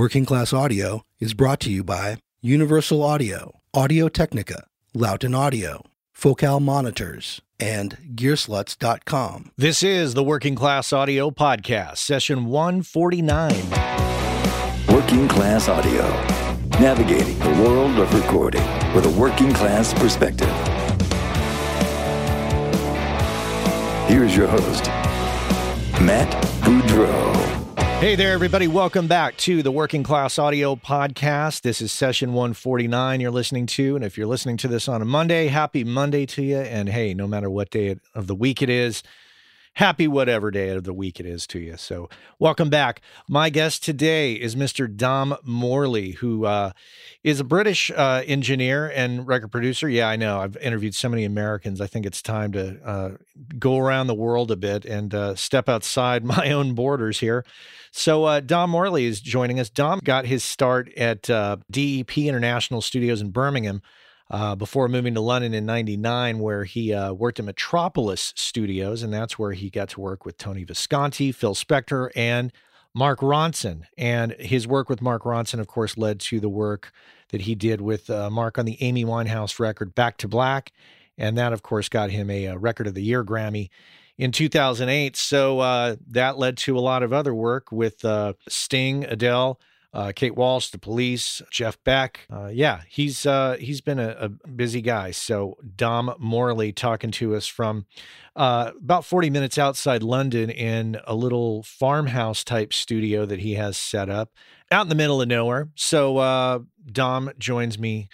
Working Class Audio is brought to you by Universal Audio, Audio Technica, Lauten Audio, Focal Monitors, and Gearslutz.com. This is the Working Class Audio Podcast, session 149. Working Class Audio, navigating the world of recording with a working class perspective. Here's your host, Matt Boudreau. Hey there, everybody. Welcome back to the Working Class Audio Podcast. This is session 149 you're listening to. And if you're listening to this on a Monday, happy Monday to you. And hey, no matter what day of the week it is, happy whatever day of the week it is to you. So, welcome back. My guest today is Mr. Dom Morley, who uh, is a British uh, engineer and record producer. Yeah, I know. I've interviewed so many Americans. I think it's time to uh, go around the world a bit and uh, step outside my own borders here. So, uh, Dom Morley is joining us. Dom got his start at uh, DEP International Studios in Birmingham uh, before moving to London in 99, where he uh, worked at Metropolis Studios. And that's where he got to work with Tony Visconti, Phil Spector, and Mark Ronson. And his work with Mark Ronson, of course, led to the work that he did with uh, Mark on the Amy Winehouse record Back to Black. And that, of course, got him a, a Record of the Year Grammy in 2008. So uh, that led to a lot of other work with uh, Sting, Adele, uh, Kate Walsh, the Police, Jeff Beck. Uh, yeah, he's uh, he's been a, a, busy guy. So Dom Morley talking to us from uh, about 40 minutes outside London in a little farmhouse type studio that he has set up out in the middle of nowhere. So uh, Dom joins me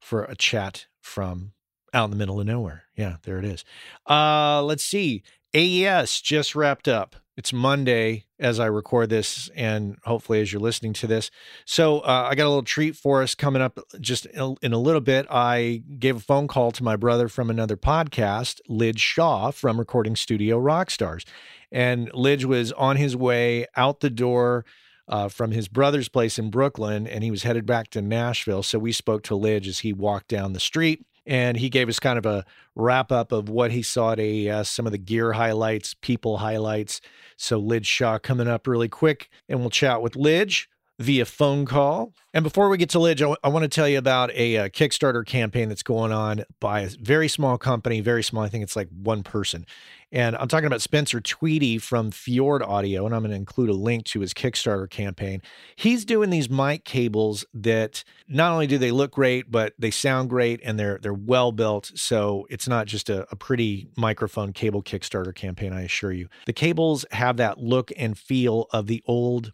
for a chat from out in the middle of nowhere. Yeah, there it is. Uh, let's see. AES just wrapped up it's Monday as I record this, and hopefully as you're listening to this. So uh, I got a little treat for us coming up just in a little bit. I gave a phone call to my brother from another podcast, Lij Shaw from Recording Studio Rockstars, and Lij was on his way out the door. Uh, from his brother's place in Brooklyn, and he was headed back to Nashville. So we spoke to Lij as he walked down the street and he gave us kind of a wrap up of what he saw at AES, uh, some of the gear highlights, people highlights. So Lij Shaw coming up really quick, and we'll chat with Lij via phone call. And before we get to Lij, I, w- I want to tell you about a, a, uh, Kickstarter campaign that's going on by a very small company, very small. I think it's like one person. And I'm talking about Spencer Tweedy from Fjord Audio, and I'm going to include a link to his Kickstarter campaign. He's doing these mic cables that not only do they look great, but they sound great and they're they're well built. So it's not just a, a pretty microphone cable Kickstarter campaign, I assure you. The cables have that look and feel of the old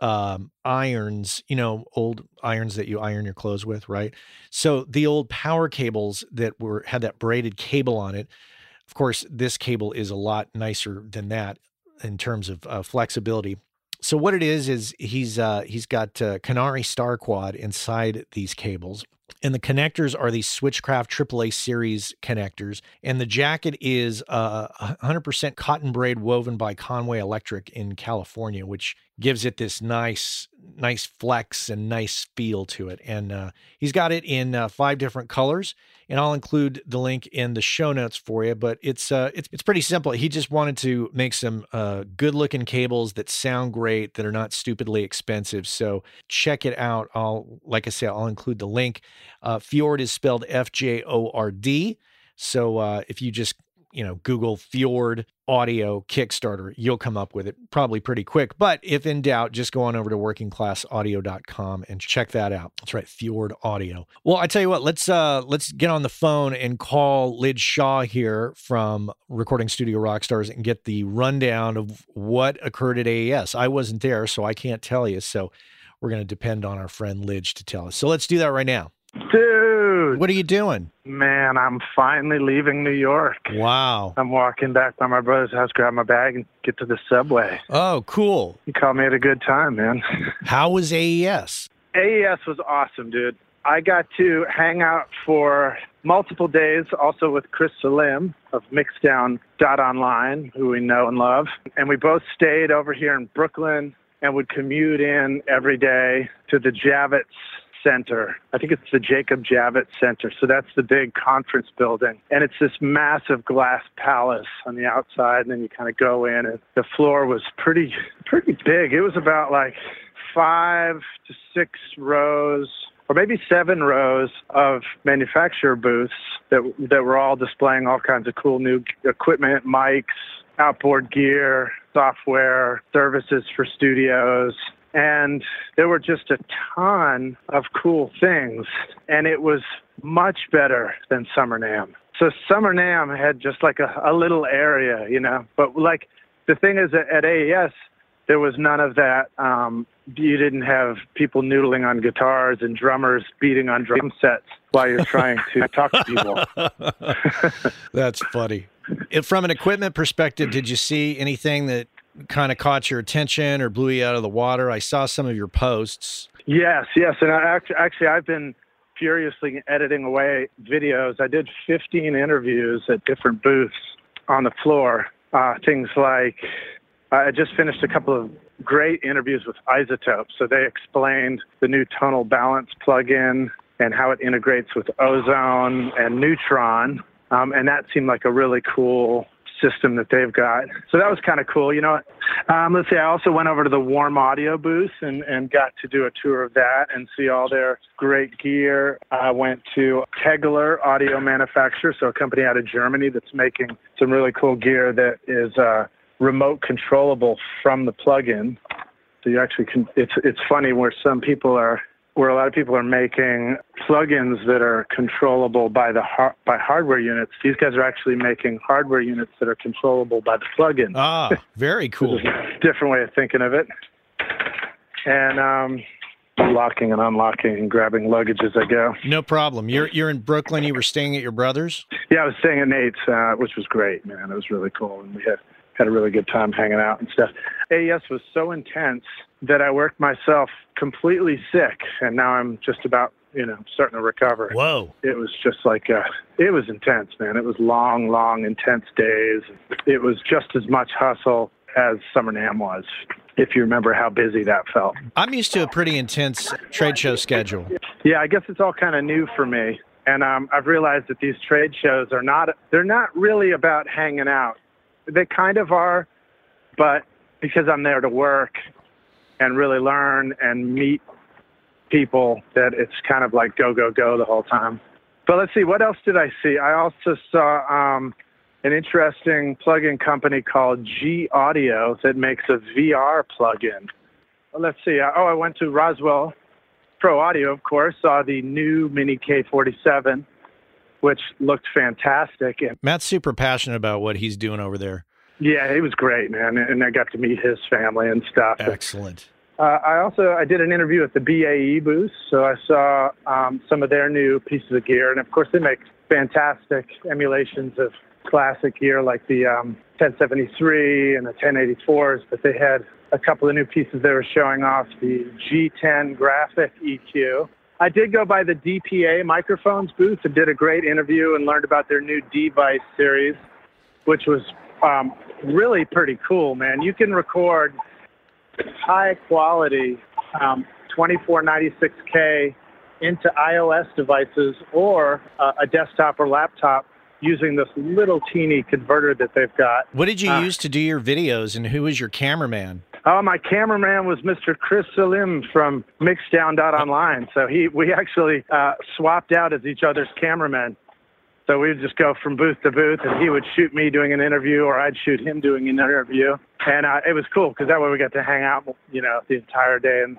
um, irons, you know, old irons that you iron your clothes with, right? So the old power cables that were had that braided cable on it. Of course, this cable is a lot nicer than that in terms of uh, flexibility. So what it is is he's uh, he's got uh, Canare Star Quad inside these cables, and the connectors are these Switchcraft AAA series connectors. And the jacket is uh, 100% cotton braid woven by Conway Electric in California, which gives it this nice, nice flex and nice feel to it. And uh, he's got it in uh, five different colors. And I'll include the link in the show notes for you. But it's uh, it's it's pretty simple. He just wanted to make some uh, good looking cables that sound great, that are not stupidly expensive. So check it out. I'll like I say, I'll include the link. Uh, Fjord is spelled F J O R D. So uh, if you just you know Google Fjord audio Kickstarter, you'll come up with it probably pretty quick. But if in doubt, just go on over to workingclassaudio.com and check that out. That's right, Fjord Audio. Well, I tell you what, let's uh let's get on the phone and call Lij Shaw here from Recording Studio Rockstars and get the rundown of what occurred at AES. I wasn't there, so I can't tell you. So we're going to depend on our friend Lij to tell us. So let's do that right now. Dude. What are you doing? Man, I'm finally leaving New York. Wow. I'm walking back by my brother's house, grab my bag, and get to the subway. Oh, cool. You caught me at a good time, man. How was AES? AES was awesome, dude. I got to hang out for multiple days also with Chris Selim of Mixdown Dot Online, who we know and love. And we both stayed over here in Brooklyn and would commute in every day to the Javits Center. I think it's the Jacob Javits Center. So that's the big conference building. And it's this massive glass palace on the outside. And then you kind of go in and the floor was pretty, pretty big. It was about like five to six rows or maybe seven rows of manufacturer booths that that were all displaying all kinds of cool new equipment, mics, outboard gear, software, services for studios. And there were just a ton of cool things. And it was much better than Summer NAMM. So Summer NAMM had just like a, a little area, you know. But like the thing is at AES, there was none of that. Um, you didn't have people noodling on guitars and drummers beating on drum sets while you're trying to talk to people. That's funny. If, from an equipment perspective, did you see anything that kind of caught your attention or blew you out of the water? I saw some of your posts. Yes, yes, and I actually, actually, I've been furiously editing away videos. I did 15 interviews at different booths on the floor. Uh, things like I just finished a couple of great interviews with iZotope. So they explained the new tonal balance plugin and how it integrates with Ozone and Neutron. Um, and that seemed like a really cool system that they've got. So that was kind of cool. You know, um, let's see, I also went over to the Warm Audio booth and, and got to do a tour of that and see all their great gear. I went to Tegeler Audio Manufacturer, so a company out of Germany that's making some really cool gear that is uh, remote controllable from the plugin. So you actually can. It's it's funny where some people are where a lot of people are making plugins that are controllable by the har- by hardware units. These guys are actually making hardware units that are controllable by the plugin. Ah, very cool. different way of thinking of it. And um, locking and unlocking and grabbing luggage as I go. No problem. You're you're in Brooklyn. You were staying at your brother's. Yeah, I was staying at Nate's, uh, which was great, man. It was really cool, and we had had a really good time hanging out and stuff. AES was so intense that I worked myself completely sick, and now I'm just about you know starting to recover. Whoa! It was just like uh, it was intense, man. It was long, long, intense days. It was just as much hustle as Summer NAMM was. If you remember how busy that felt. I'm used to a pretty intense trade show schedule. Yeah, I guess it's all kind of new for me. And um, I've realized that these trade shows are not, they're not really about hanging out they kind of are, but because I'm there to work and really learn and meet people, that it's kind of like go go go the whole time. But let's see, what else did I see? I also saw um, an interesting plugin company called G Audio that makes a VR plugin. Let's see. Oh, I went to Roswell Pro Audio, of course, saw the new Mini K47 which looked fantastic. And Matt's super passionate about what he's doing over there. Yeah, it was great, man, and I got to meet his family and stuff. Excellent. Uh, I also I did an interview at the BAE booth, so I saw um, some of their new pieces of gear, and of course they make fantastic emulations of classic gear like the um, 1073 and the 1084s. But they had a couple of new pieces they were showing off the G10 graphic EQ, I did go by the DPA microphones booth and did a great interview and learned about their new device series, which was um, really pretty cool, man. You can record high quality um, 2496K into iOS devices or uh, a desktop or laptop using this little teeny converter that they've got. What did you uh, use to do your videos and who was your cameraman? Oh, my cameraman was Mr. Chris Selim from Mixdown.online. So he, we actually uh, swapped out as each other's cameramen. So we would just go from booth to booth, and he would shoot me doing an interview, or I'd shoot him doing an interview. And uh, it was cool because that way we got to hang out, you know, the entire day and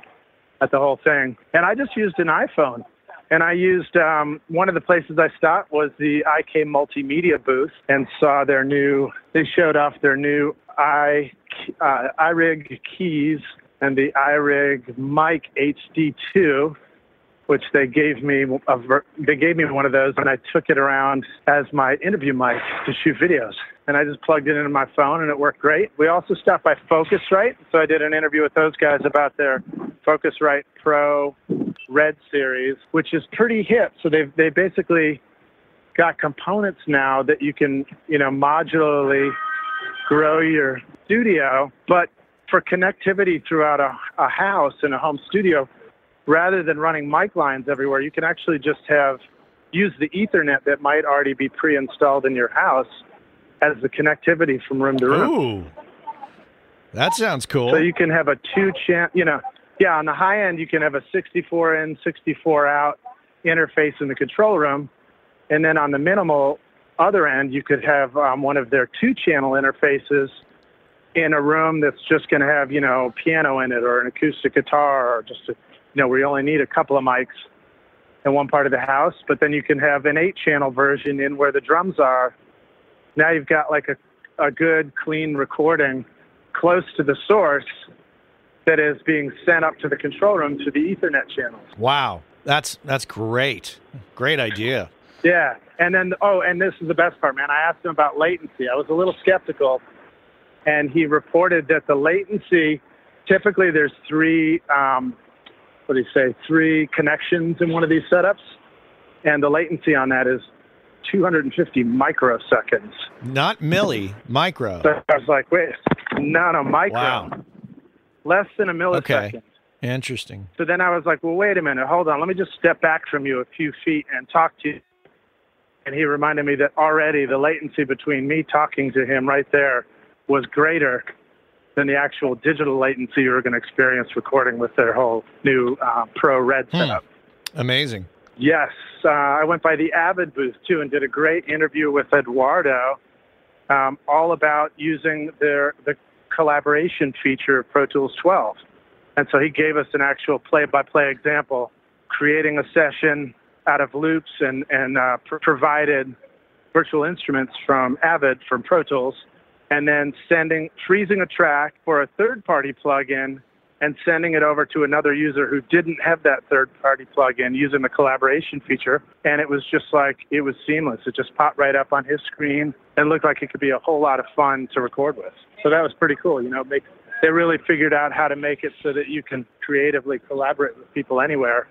at the whole thing. And I just used an iPhone. And I used um, one of the places I stopped was the IK Multimedia booth and saw their new. They showed off their new i uh, iRig keys and the iRig mic HD2, which they gave me a, they gave me one of those and I took it around as my interview mic to shoot videos. And I just plugged it into my phone and it worked great. We also stopped by Focusrite, so I did an interview with those guys about their Focusrite Pro Red series, which is pretty hip. So they've they basically got components now that you can you know modularly grow your studio, but for connectivity throughout a, a house and a home studio, rather than running mic lines everywhere, you can actually just have use the Ethernet that might already be pre-installed in your house as the connectivity from room to room. Ooh, that sounds cool. So you can have a two channel, you know, Yeah, on the high end, you can have a 64 in, 64 out interface in the control room. And then on the minimal other end, you could have um, one of their two channel interfaces in a room that's just going to have, you know, piano in it or an acoustic guitar or just, a, you know, where you only need a couple of mics in one part of the house. But then you can have an eight channel version in where the drums are. Now you've got like a, a good, clean recording close to the source that is being sent up to the control room to the Ethernet channels. Wow. That's that's great. Great idea. Yeah. And then oh, and this is the best part, man. I asked him about latency. I was a little skeptical and he reported that the latency typically there's three um, what do you say three connections in one of these setups? And the latency on that is 250 microseconds. Not milli micro. So i was like wait not a micro. Wow. less than a millisecond. Okay. Interesting. So then i was like well wait a minute. Hold on. Let me just step back from you a few feet and talk to you. And he reminded me that already the latency between me talking to him right there was greater than the actual digital latency you're going to experience recording with their whole new uh, Pro Red Hmm. setup. amazing Yes, uh, I went by the Avid booth too and did a great interview with Eduardo, um, all about using their the collaboration feature of Pro Tools 12. And so he gave us an actual play-by-play example, creating a session out of loops and and uh, pr- provided virtual instruments from Avid from Pro Tools, and then sending freezing a track for a third-party plugin and sending it over to another user who didn't have that third party plugin using the collaboration feature. And it was just like, it was seamless. It just popped right up on his screen and looked like it could be a whole lot of fun to record with. So that was pretty cool. You know, make, they really figured out how to make it so that you can creatively collaborate with people anywhere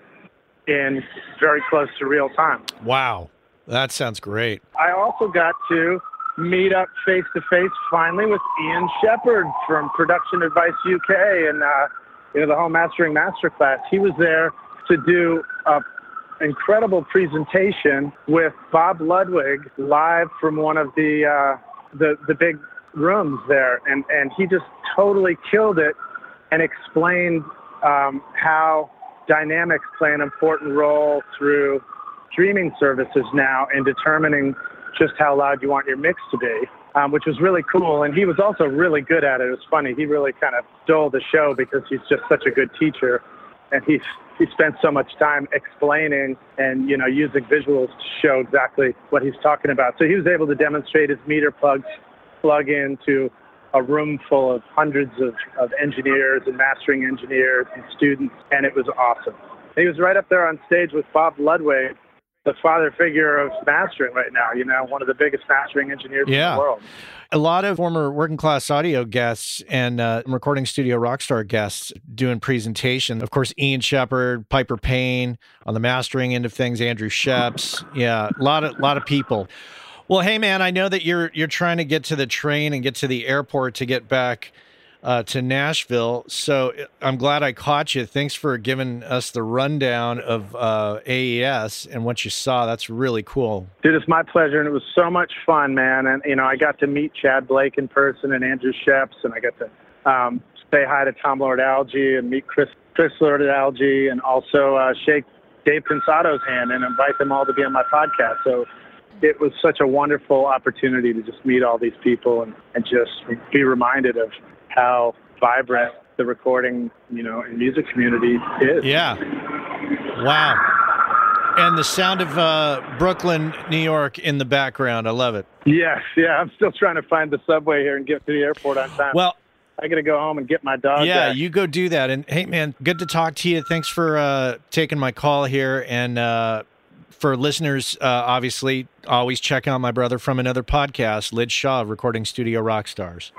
in very close to real time. wow that sounds great I also got to meet up face to face finally with Ian Shepherd from Production Advice UK and uh, you know the home mastering masterclass. He was there to do a incredible presentation with Bob Ludwig live from one of the uh, the the big rooms there, and and he just totally killed it and explained um, how dynamics play an important role through streaming services now in determining just how loud you want your mix to be, um, which was really cool. And he was also really good at it. It was funny. He really kind of stole the show because he's just such a good teacher, and he's he spent so much time explaining and you know using visuals to show exactly what he's talking about. So he was able to demonstrate his meter plugs plug into a room full of hundreds of, of engineers and mastering engineers and students, and it was awesome. He was right up there on stage with Bob Ludwig, the father figure of mastering right now, you know, one of the biggest mastering engineers in the world. a lot of former working class audio guests and uh, recording studio rockstar guests doing presentation. Of course, Ian Shepherd, Piper Payne on the mastering end of things, Andrew Scheps. Yeah, a lot of a lot of people. Well, hey man, I know that you're you're trying to get to the train and get to the airport to get back uh, to Nashville. So I'm glad I caught you. Thanks for giving us the rundown of uh, AES and what you saw. That's really cool. Dude, it's my pleasure, and it was so much fun, man. And you know, I got to meet Tchad Blake in person and Andrew Scheps, and I got to um, say hi to Tom Lord-Alge and meet Chris Chris Lord-Alge, and also uh, shake Dave Pensado's hand and invite them all to be on my podcast. So it was such a wonderful opportunity to just meet all these people and, and just be reminded of how vibrant the recording, you know, and music community is. Yeah. Wow. And the sound of uh, Brooklyn, New York in the background. I love it. Yes, yeah. I'm still trying to find the subway here and get to the airport on time. Well, I got to go home and get my dog. yeah, back. you go do that. And hey, man, good to talk to you. Thanks for uh, taking my call here. And uh, for listeners, uh, obviously, always check out my brother from another podcast, Lij Shaw, Recording Studio Rockstars.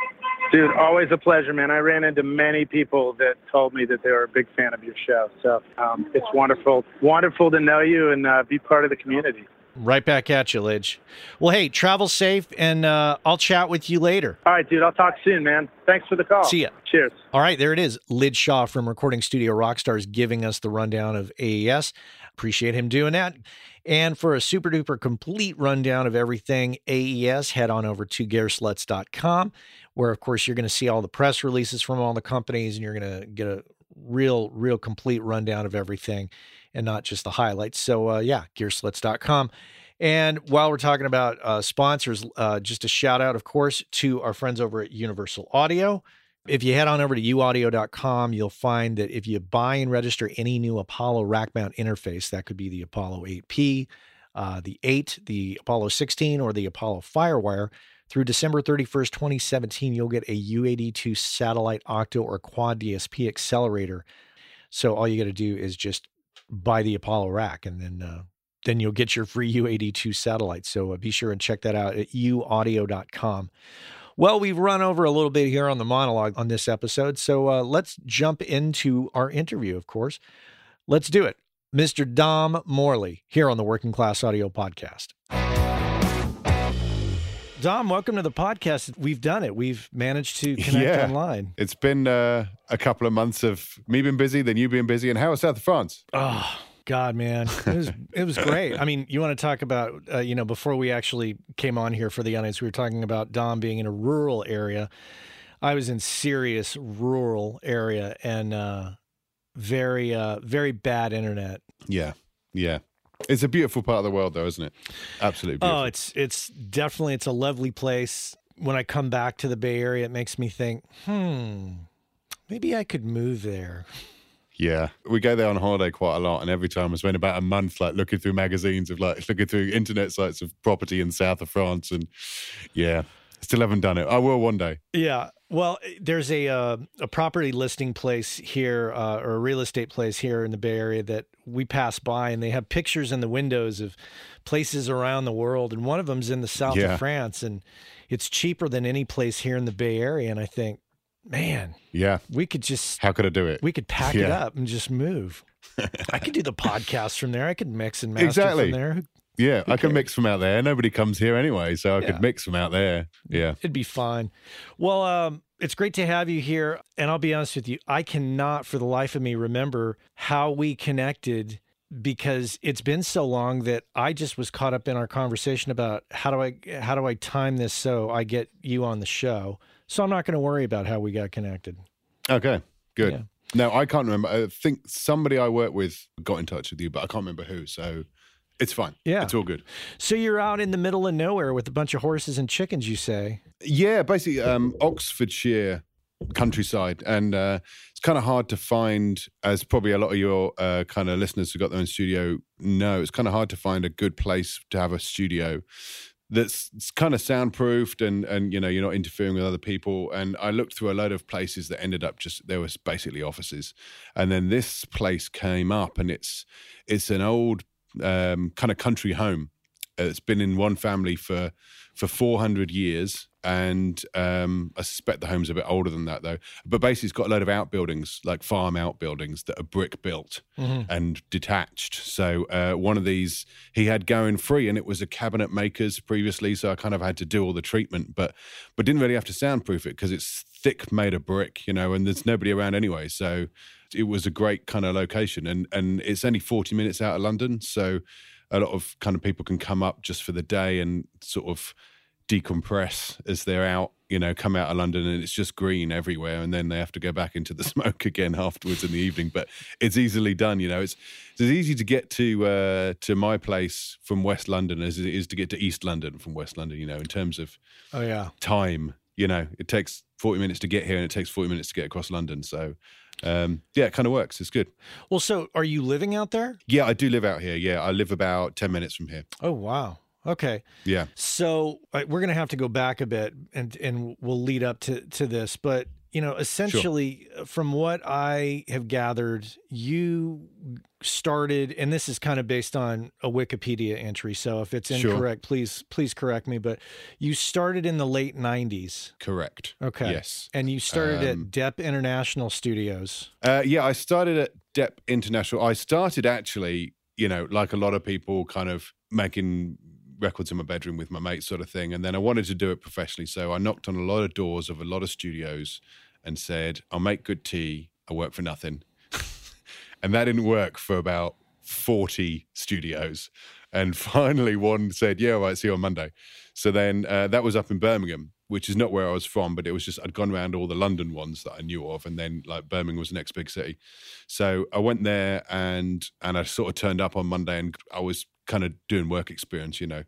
Dude, always a pleasure, man. I ran into many people that told me that they were a big fan of your show. So um, it's wonderful, wonderful to know you and uh, be part of the community. Right back at you, Lij. Well, hey, travel safe, and uh, I'll chat with you later. All right, dude. I'll talk soon, man. Thanks for the call. See ya. Cheers. All right, there it is. Lij Shaw from Recording Studio Rockstars giving us the rundown of AES. Appreciate him doing that. And for a super duper complete rundown of everything AES, head on over to gearslutz.com, where, of course, you're going to see all the press releases from all the companies and you're going to get a real, real complete rundown of everything and not just the highlights. So, uh, yeah, gearslutz.com. And while we're talking about uh, sponsors, uh, just a shout out, of course, to our friends over at Universal Audio. If you head on over to uaudio.com, you'll find that if you buy and register any new Apollo rack mount interface, that could be the Apollo 8P, uh, the 8, the Apollo 16, or the Apollo Firewire, through December 31st, 2017, you'll get a UAD-2 satellite octo or quad DSP accelerator. So all you got to do is just buy the Apollo rack and then uh, then you'll get your free UAD-2 satellite. So uh, be sure and check that out at uaudio.com. Well, we've run over a little bit here on the monologue on this episode. So uh, let's jump into our interview, of course. Let's do it. Mr. Dom Morley here on the Working Class Audio Podcast. Dom, welcome to the podcast. We've done it. We've managed to connect Yeah. online. It's been uh, a couple of months of me being busy, then you being busy, and how is South of France? Oh God, man, it was it was great. I mean, you want to talk about uh, you know before we actually came on here for the audience, we were talking about Dom being in a rural area. I was in serious rural area and uh, very uh, very bad internet. Yeah, yeah. It's a beautiful part of the world, though, isn't it? Absolutely beautiful. Oh, it's it's definitely it's a lovely place. When I come back to the Bay Area, it makes me think, hmm, maybe I could move there. yeah, we go there on holiday quite a lot, and every time I spend about a month like looking through magazines of like looking through internet sites of property in south of France, and yeah, still haven't done it. I will one day. Yeah. Well, there's a uh, a property listing place here, uh, or a real estate place here in the Bay Area that we pass by, and they have pictures in the windows of places around the world, and one of them's in the south Yeah. of France, and it's cheaper than any place here in the Bay Area. And I think, man, Yeah, we could just how could I do it? we could pack it up and just move. I could do the podcast from there. I could mix and master Exactly. from there. Yeah, I can cares? mix from out there. Nobody comes here anyway, so I Yeah. could mix from out there. Yeah, It'd be fine. Well, um, it's great to have you here. And I'll be honest with you, I cannot for the life of me remember how we connected because it's been so long that I just was caught up in our conversation about how do I how do I time this so I get you on the show. So I'm not going to worry about how we got connected. Okay, good. Yeah. No, I can't remember. I think somebody I work with got in touch with you, but I can't remember who. So it's fine. Yeah. It's all good. So you're out in the middle of nowhere with a bunch of horses and chickens, you say? Yeah, basically, um, Oxfordshire countryside. And uh, it's kind of hard to find, as probably a lot of your uh, kind of listeners who got their own studio know, it's kind of hard to find a good place to have a studio that's kind of soundproofed and and you know you're not interfering with other people and i looked through a load of places that ended up just there was basically offices and then this place came up and it's it's an old um, kind of country home. It's been in one family for for 400 years and um, i suspect the home's a bit older than that though. But basically it's got a load of outbuildings like farm outbuildings that are brick built and detached. So uh, one of these he had going free and it was a cabinet makers previously so i kind of had to do all the treatment but but didn't really have to soundproof it because it's thick made of brick you know and there's nobody around anyway. So it was a great kind of location and and it's only 40 minutes out of london so a lot of kind of people can come up just for the day and sort of decompress as they're out you know come out of london and it's just green everywhere and then they have to go back into the smoke again afterwards in the evening but it's easily done you know it's it's as easy to get to uh to my place from west london as it is to get to east london from west london you know in terms of Oh yeah. time you know it takes 40 minutes to get here and it takes 40 minutes to get across london so um yeah it kind of works it's good Well, so are you living out there? yeah i do live out here yeah i live about 10 minutes from here Oh wow. Okay. yeah So uh, we're going to have to go back a bit, and and we'll lead up to to this. But you know, essentially, uh, from what I have gathered, you started, and this is kind of based on a Wikipedia entry. So if it's Sure. incorrect, please please correct me. But you started in the late '90s. correct Okay. yes And you started Um, at DEP International Studios. Uh, yeah, I started at DEP International. I started actually, you know, like a lot of people, kind of making records in my bedroom with my mates, sort of thing. And then I wanted to do it professionally. So I knocked on a lot of doors of a lot of studios and said, I'll make good tea. I work for nothing. and that didn't work for about 40 studios. And finally, one said, Yeah, all right, see you on Monday. So then uh, that was up in Birmingham. which is not where I was from, but it was just I'd gone around all the London ones that I knew of, and then like Birmingham was the next big city. So I went there and and I sort of turned up on Monday, and I was kind of doing work experience, you know,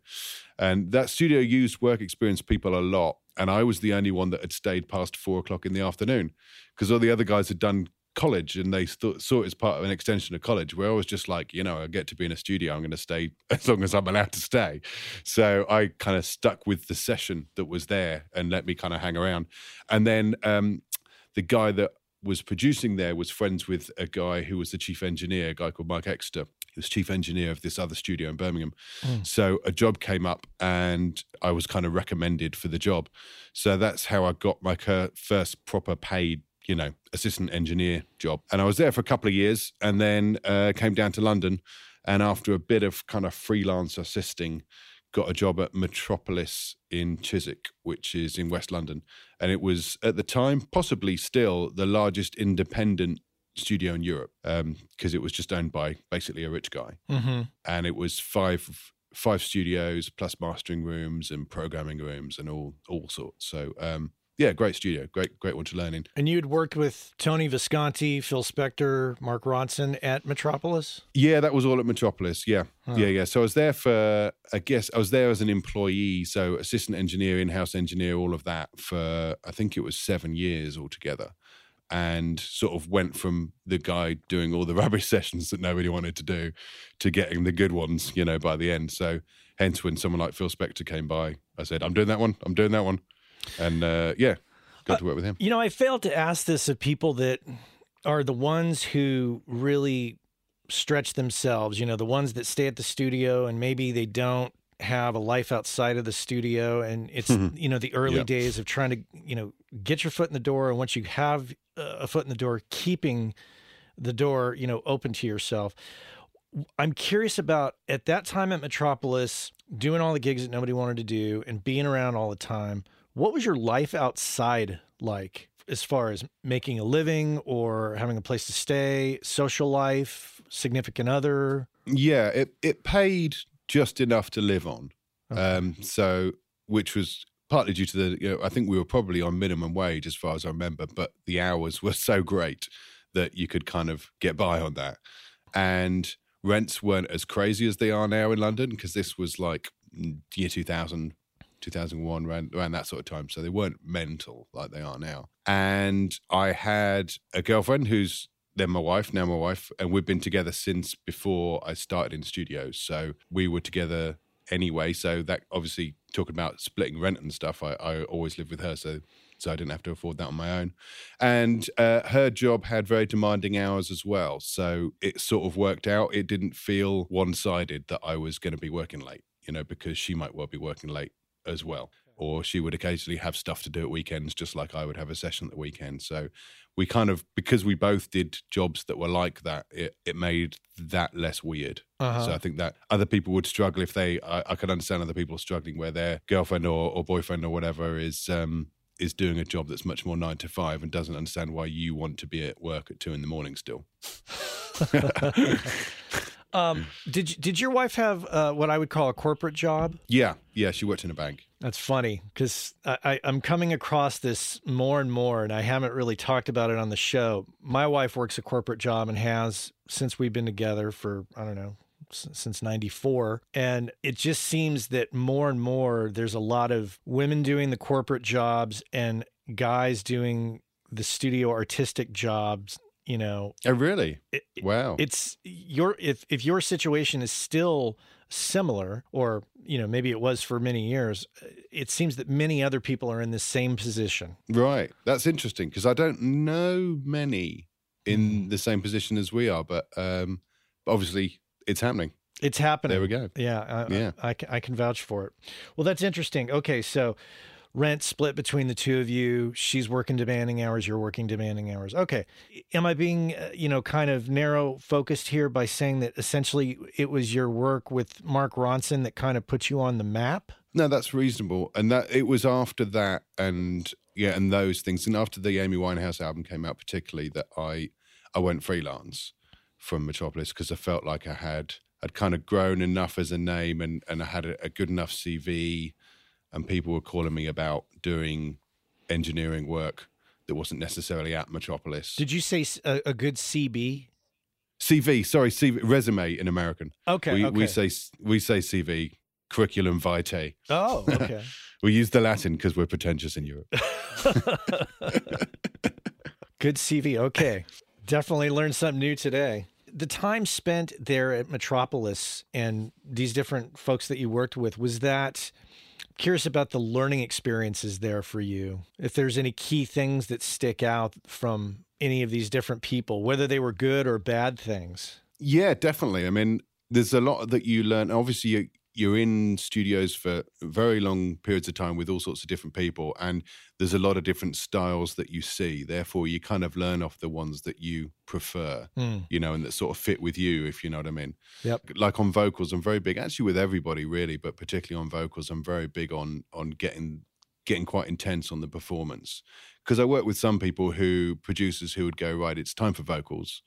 and that studio used work experience people a lot, and I was the only one that had stayed past four o'clock in the afternoon because all the other guys had done college and they th- saw it as part of an extension of college where I was just like, you know, I get to be in a studio, I'm going to stay as long as I'm allowed to stay. So I kind of stuck with the session that was there and let me kind of hang around. And then um, the guy that was producing there was friends with a guy who was the chief engineer, a guy called Mike Exeter. He was chief engineer of this other studio in Birmingham. Mm. So a job came up and I was kind of recommended for the job. So that's how I got my first proper paid you know, assistant engineer job. And I was there for a couple of years and then uh, came down to London. And after a bit of kind of freelance assisting, got a job at Metropolis in Chiswick, which is in West London. And it was at the time, possibly still, the largest independent studio in Europe because um, it was just owned by basically a rich guy. Mm-hmm. And it was five five studios plus mastering rooms and programming rooms and all all sorts. So um, yeah, great studio, great great one to learn in. And you had worked with Tony Visconti, Phil Spector, Mark Ronson at Metropolis. Yeah, that was all at Metropolis. Yeah, huh. yeah, yeah. So I was there for, I guess, I was there as an employee, so assistant engineer, in-house engineer, all of that for I think it was seven years altogether, and sort of went from the guy doing all the rubbish sessions that nobody wanted to do to getting the good ones, you know, by the end. So hence when someone like Phil Spector came by, I said, "I'm doing that one. I'm doing that one." And uh, yeah, got to work with him. You know, I failed to ask this of people that are the ones who really stretch themselves. You know, the ones that stay at the studio and maybe they don't have a life outside of the studio and it's mm-hmm. you know the early yep. days of trying to you know get your foot in the door and once you have a foot in the door keeping the door you know open to yourself i'm curious about at that time at metropolis doing all the gigs that nobody wanted to do and being around all the time what was your life outside like as far as making a living or having a place to stay, social life, significant other? Yeah, it, it paid just enough to live on. Okay. Um, so, which was partly due to the, you know, I think we were probably on minimum wage as far as I remember, but the hours were so great that you could kind of get by on that. And rents weren't as crazy as they are now in London because this was like year 2000 2001, around, around that sort of time. So they weren't mental like they are now. And I had a girlfriend who's then my wife, now my wife, and we've been together since before I started in studios. So we were together anyway. So that obviously talking about splitting rent and stuff, I, I always lived with her. So so I didn't have to afford that on my own. And uh, her job had very demanding hours as well. So it sort of worked out. It didn't feel one sided that I was going to be working late, you know, because she might well be working late as well. Or she would occasionally have stuff to do at weekends, just like I would have a session at the weekend. So we kind of, because we both did jobs that were like that, it, it made that less weird. Uh-huh. So I think that other people would struggle if they, I, I could understand other people struggling where their girlfriend or, or boyfriend or whatever is, um, is doing a job that's much more nine to five and doesn't understand why you want to be at work at two in the morning still. Um, did did your wife have uh, what I would call a corporate job? Yeah, yeah, she worked in a bank. That's funny because I, I'm coming across this more and more, and I haven't really talked about it on the show. My wife works a corporate job and has since we've been together for I don't know since 94 and it just seems that more and more there's a lot of women doing the corporate jobs and guys doing the studio artistic jobs you know oh really? it, wow. it's your if if your situation is still similar or you know maybe it was for many years it seems that many other people are in the same position. Right. That's interesting because i don't know many in mm. the same position as we are but um obviously it's happening. It's happening. There we go. Yeah I, yeah. I, I, I can vouch for it. Well that's interesting. Okay so rent split between the two of you. She's working demanding hours, you're working demanding hours. Okay. Am I being, uh, you know, kind of narrow focused here by saying that essentially it was your work with Mark Ronson that kind of put you on the map? No, that's reasonable. And that it was after that and yeah, and those things and after the Amy Winehouse album came out particularly that I I went freelance from Metropolis because I felt like I had I'd kind of grown enough as a name and and I had a, a good enough CV and people were calling me about doing engineering work that wasn't necessarily at Metropolis. Did you say a good CB? CV, sorry, CV, resume in American. Okay. we, okay. we say we say CV, curriculum vitae. Oh, okay. We use the Latin because we're pretentious in Europe. Good CV. Okay. Definitely learned something new today. The time spent there at Metropolis and these different folks that you worked with, was that curious about the learning experiences there for you? If there's any key things that stick out from any of these different people, whether they were good or bad things. Yeah, definitely. I mean, there's a lot that you learn. Obviously, you, you're in studios for very long periods of time with all sorts of different people, and there's a lot of different styles that you see. Therefore, you kind of learn off the ones that you prefer, Mm. you know, and that sort of fit with you, if you know what I mean. Yep. Like on vocals, I'm very big, actually, with everybody really, but particularly on vocals, I'm very big on on getting getting quite intense on the performance because I work with some people who producers who would go right, it's time for vocals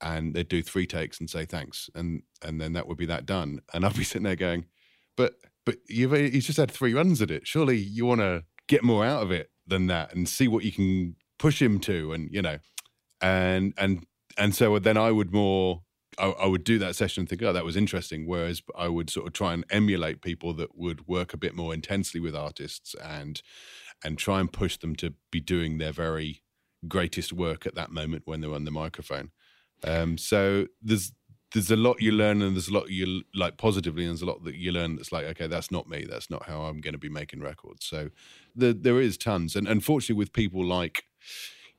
and they'd do three takes and say thanks, and and then that would be that done. And I'd be sitting there going, but but you've you just had three runs at it. Surely you want to get more out of it than that, and see what you can push him to, and you know, and and and so then I would more. I, I would do that session and think, oh, that was interesting. Whereas I would sort of try and emulate people that would work a bit more intensely with artists and and try and push them to be doing their very greatest work at that moment when they're on the microphone. Um, so there's there's a lot you learn and there's a lot you like positively and there's a lot that you learn that's like okay that's not me that's not how I'm going to be making records. So the, there is tons and unfortunately with people like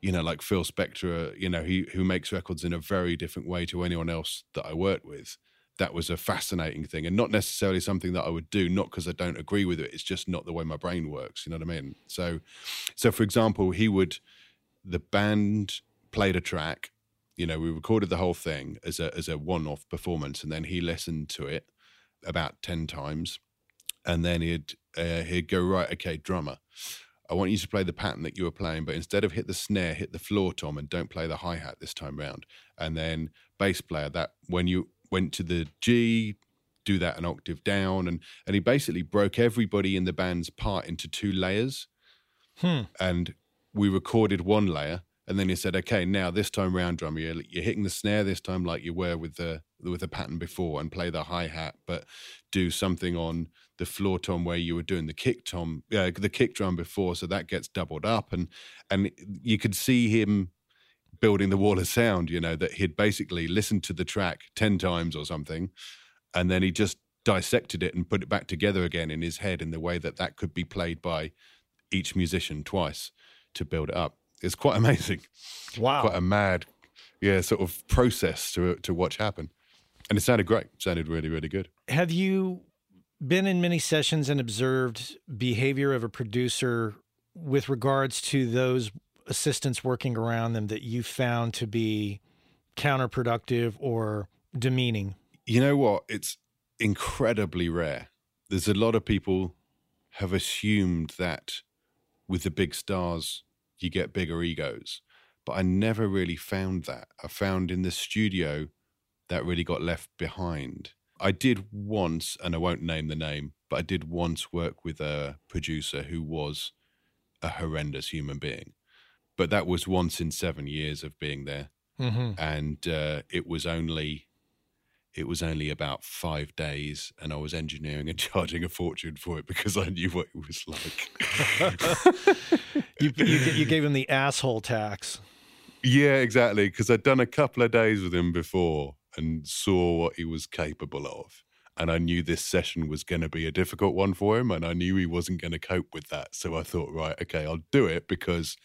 you know like Phil Spector you know he who makes records in a very different way to anyone else that I worked with. That was a fascinating thing and not necessarily something that I would do not because I don't agree with it it's just not the way my brain works you know what I mean. So so for example he would the band played a track you know we recorded the whole thing as a as a one-off performance and then he listened to it about 10 times and then he'd uh, he'd go right okay drummer I want you to play the pattern that you were playing but instead of hit the snare hit the floor tom and don't play the hi-hat this time round and then bass player that when you went to the G do that an octave down and and he basically broke everybody in the band's part into two layers Hmm. and we recorded one layer and then he said okay now this time round drummer you're, you're hitting the snare this time like you were with the with the pattern before and play the hi-hat but do something on the floor tom where you were doing the kick tom uh, the kick drum before so that gets doubled up and and you could see him building the wall of sound you know that he'd basically listened to the track 10 times or something and then he just dissected it and put it back together again in his head in the way that that could be played by each musician twice to build it up. It's quite amazing, Wow. quite a mad, yeah, sort of process to to watch happen. And it sounded great. It sounded really, really good. Have you been in many sessions and observed behavior of a producer with regards to those assistants working around them that you found to be counterproductive or demeaning? You know what? It's incredibly rare. There's a lot of people have assumed that with the big stars you get bigger egos, but I never really found that. I found in the studio that really got left behind. I did once, and I won't name the name, but I did once work with a producer who was a horrendous human being. But that was once in seven years of being there Mm-hmm. and uh, it was only it was only about five days and i was engineering and charging a fortune for it because i knew what it was like You, you, you gave him the asshole tax. yeah exactly because i'd done a couple of days with him before and saw what he was capable of and i knew this session was going to be a difficult one for him and i knew he wasn't going to cope with that so i thought right okay i'll do it because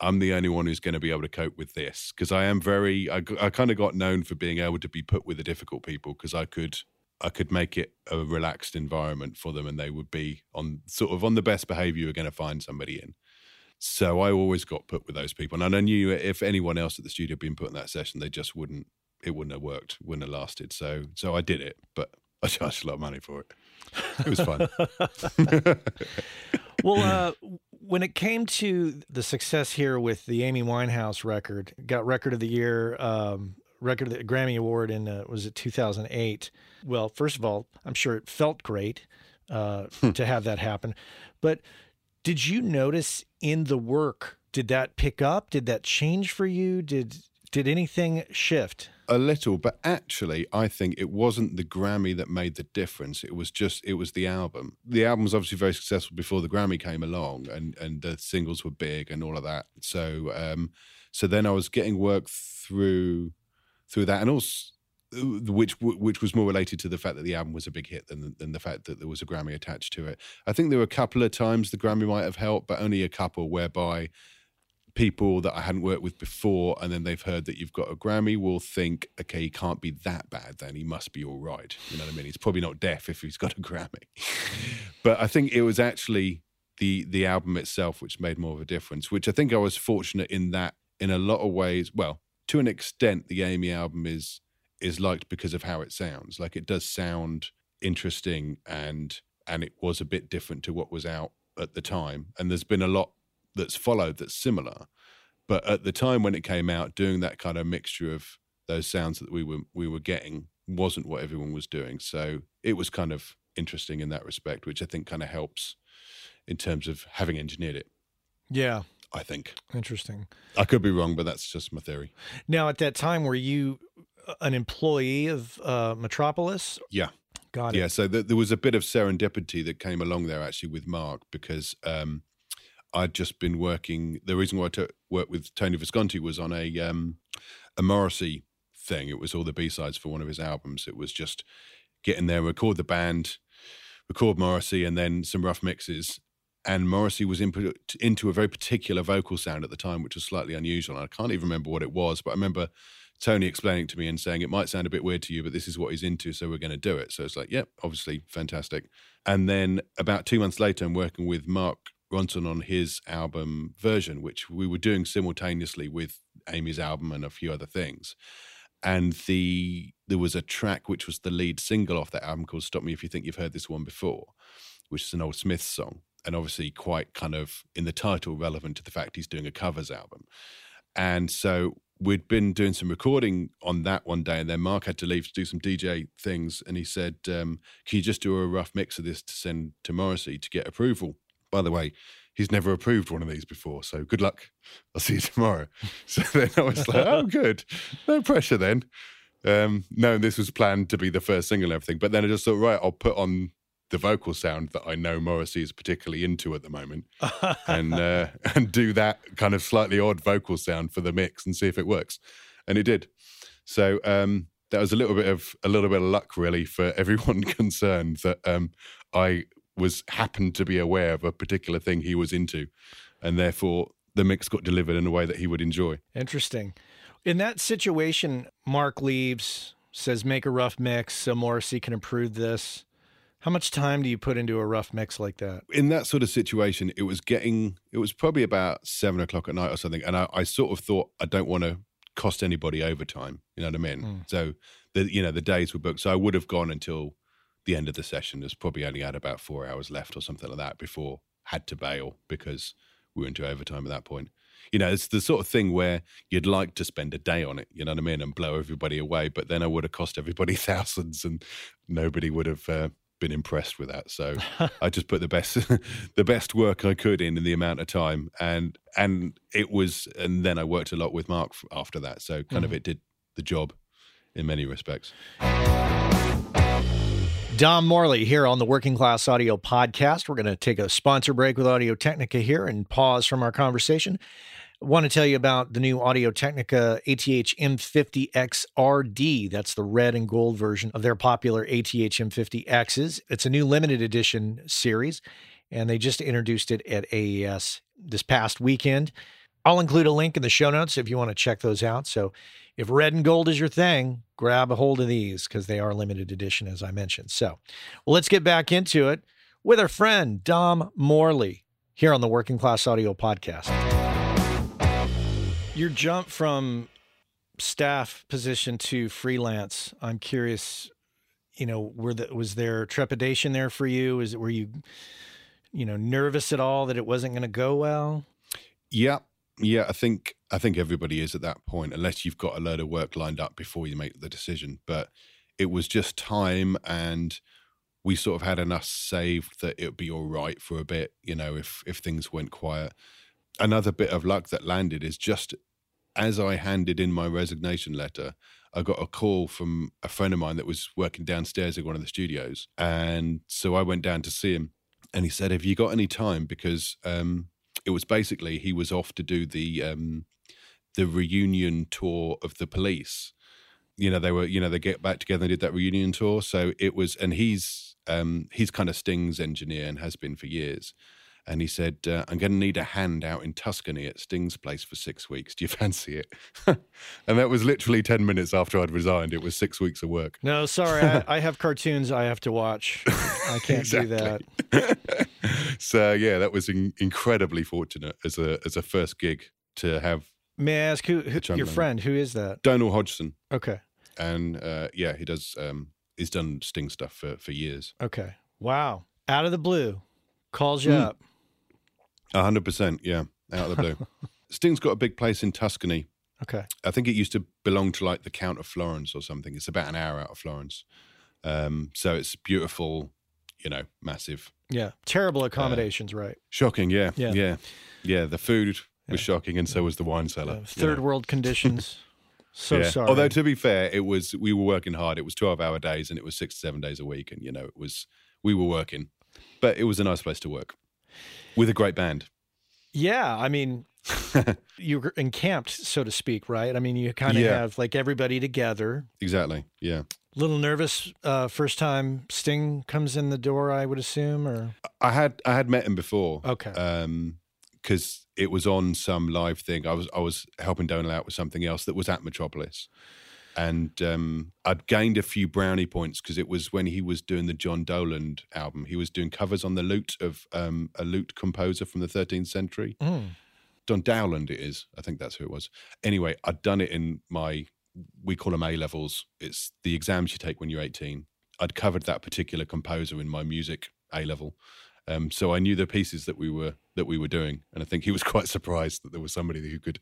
I'm the only one who's going to be able to cope with this because I am very. I, I kind of got known for being able to be put with the difficult people because I could. I could make it a relaxed environment for them, and they would be on sort of on the best behavior you're going to find somebody in. So I always got put with those people, and I knew if anyone else at the studio had been put in that session, they just wouldn't. It wouldn't have worked. Wouldn't have lasted. So so I did it, but I charged a lot of money for it. It was fun. Well, uh, when it came to the success here with the Amy Winehouse record, got record of the year, um, record of the Grammy Award in uh, was it 2008. Well, first of all, I'm sure it felt great, uh, to have that happen. But did you notice in the work? Did that pick up? Did that change for you? Did did anything shift? A little, but actually, I think it wasn't the Grammy that made the difference. It was just it was the album. The album was obviously very successful before the Grammy came along, and and the singles were big and all of that. So um, so then I was getting work through through that, and also which which was more related to the fact that the album was a big hit than than the fact that there was a Grammy attached to it. I think there were a couple of times the Grammy might have helped, but only a couple whereby people that I hadn't worked with before, and then they've heard that you've got a Grammy, will think, okay, he can't be that bad. Then he must be all right. You know what I mean? He's probably not deaf if he's got a Grammy. but I think it was actually the the album itself which made more of a difference. Which I think I was fortunate in that, in a lot of ways. Well, to an extent, the Amy album is is liked because of how it sounds. Like it does sound interesting and and it was a bit different to what was out at the time. And there's been a lot that's followed that's similar. But at the time when it came out, doing that kind of mixture of those sounds that we were we were getting wasn't what everyone was doing. So it was kind of interesting in that respect, which I think kind of helps in terms of having engineered it. Yeah. I think. Interesting. I could be wrong, but that's just my theory. Now, at that time, were you an employee of uh, Metropolis? Yeah. Got it. Yeah. So th- there was a bit of serendipity that came along there actually with Mark because um, I'd just been working. The reason why I took, worked with Tony Visconti was on a um, a Morrissey thing. It was all the B sides for one of his albums. It was just get in there, record the band, record Morrissey, and then some rough mixes. And Morrissey was into a very particular vocal sound at the time, which was slightly unusual. I can't even remember what it was, but I remember Tony explaining to me and saying it might sound a bit weird to you, but this is what he's into, so we're going to do it. So it's like, yep, obviously fantastic. And then about two months later, I'm working with Mark Ronson on his album version, which we were doing simultaneously with Amy's album and a few other things. And the there was a track which was the lead single off that album called "Stop Me If You Think You've Heard This One Before," which is an old Smiths song, and obviously quite kind of in the title relevant to the fact he's doing a covers album. And so we'd been doing some recording on that one day, and then Mark had to leave to do some DJ things, and he said, um, "Can you just do a rough mix of this to send to Morrissey to get approval?" By the way, he's never approved one of these before, so good luck. I'll see you tomorrow. so then I was like, "Oh, good, no pressure then." Um, no, this was planned to be the first single and everything, but then I just thought, right, I'll put on the vocal sound that I know Morrissey is particularly into at the moment, and uh, and do that kind of slightly odd vocal sound for the mix and see if it works, and it did. So um, that was a little bit of a little bit of luck, really, for everyone concerned that um, I was happened to be aware of a particular thing he was into, and therefore the mix got delivered in a way that he would enjoy. Interesting. In that situation, Mark leaves, says make a rough mix so Morrissey can improve this. How much time do you put into a rough mix like that? In that sort of situation, it was getting, it was probably about seven o'clock at night or something. And I, I sort of thought, I don't want to cost anybody overtime. You know what I mean? Mm. So the, you know, the days were booked. So I would have gone until the end of the session. There's probably only had about four hours left or something like that before had to bail because we were into overtime at that point. You know, it's the sort of thing where you'd like to spend a day on it, you know what I mean, and blow everybody away, but then I would have cost everybody thousands and nobody would have uh, been impressed with that. So I just put the best the best work I could in in the amount of time, and and it was, and then I worked a lot with Mark after that. So kind mm. of it did the job in many respects. Dom Morley here on the Working Class Audio Podcast. We're going to take a sponsor break with Audio Technica here and pause from our conversation. I want to tell you about the new Audio Technica ATH M50XRD. That's the red and gold version of their popular ATH M50Xs. It's a new limited edition series, and they just introduced it at AES this past weekend. I'll include a link in the show notes if you want to check those out. So if red and gold is your thing, grab a hold of these because they are limited edition, as I mentioned. So well, let's get back into it with our friend Dom Morley here on the Working Class Audio Podcast. Your jump from staff position to freelance, I'm curious, you know, were the, was there trepidation there for you? Is it, were you, you know, nervous at all that it wasn't going to go well? Yeah. Yeah. I think, I think everybody is at that point, unless you've got a load of work lined up before you make the decision. But it was just time and we sort of had enough saved that it would be all right for a bit, you know, if if things went quiet. Another bit of luck that landed is just as I handed in my resignation letter, I got a call from a friend of mine that was working downstairs in one of the studios. And so I went down to see him and he said, Have you got any time? Because um, it was basically he was off to do the um, the reunion tour of the police. You know, they were, you know, they get back together and did that reunion tour. So it was, and he's um, he's kind of Sting's engineer and has been for years and he said, uh, "I'm going to need a hand out in Tuscany at Sting's place for six weeks. Do you fancy it?" and that was literally ten minutes after I'd resigned. It was six weeks of work. No, sorry, I, I have cartoons I have to watch. I can't do that. so yeah, that was in- incredibly fortunate as a as a first gig to have. May I ask who, who your friend? Who is that? Donal Hodgson. Okay. And uh, yeah, he does. Um, he's done Sting stuff for for years. Okay. Wow. Out of the blue, calls you mm. up hundred percent, yeah, out of the blue. Sting's got a big place in Tuscany. Okay. I think it used to belong to like the Count of Florence or something. It's about an hour out of Florence. Um, so it's beautiful, you know, massive. Yeah. Terrible uh, accommodations, uh, right? Shocking, yeah. Yeah. Yeah. Yeah. The food was shocking and so was the wine cellar. Third world conditions. So yeah. sorry. Although to be fair, it was we were working hard. It was twelve hour days and it was six to seven days a week. And you know, it was we were working. But it was a nice place to work with a great band. Yeah, I mean, you're encamped, so to speak, right? I mean, you kind of yeah. have like everybody together. Exactly. Yeah. Little nervous uh, first time Sting comes in the door, I would assume, or I had I had met him before. Okay. Um, because it was on some live thing. I was I was helping Donal out with something else that was at Metropolis, and um, I'd gained a few brownie points because it was when he was doing the John Dowland album. He was doing covers on the lute of um, a lute composer from the 13th century. Mm. John Dowland, it is. I think that's who it was. Anyway, I'd done it in my, we call them A levels. It's the exams you take when you're 18. I'd covered that particular composer in my music A level. Um, so I knew the pieces that we were that we were doing, and I think he was quite surprised that there was somebody who could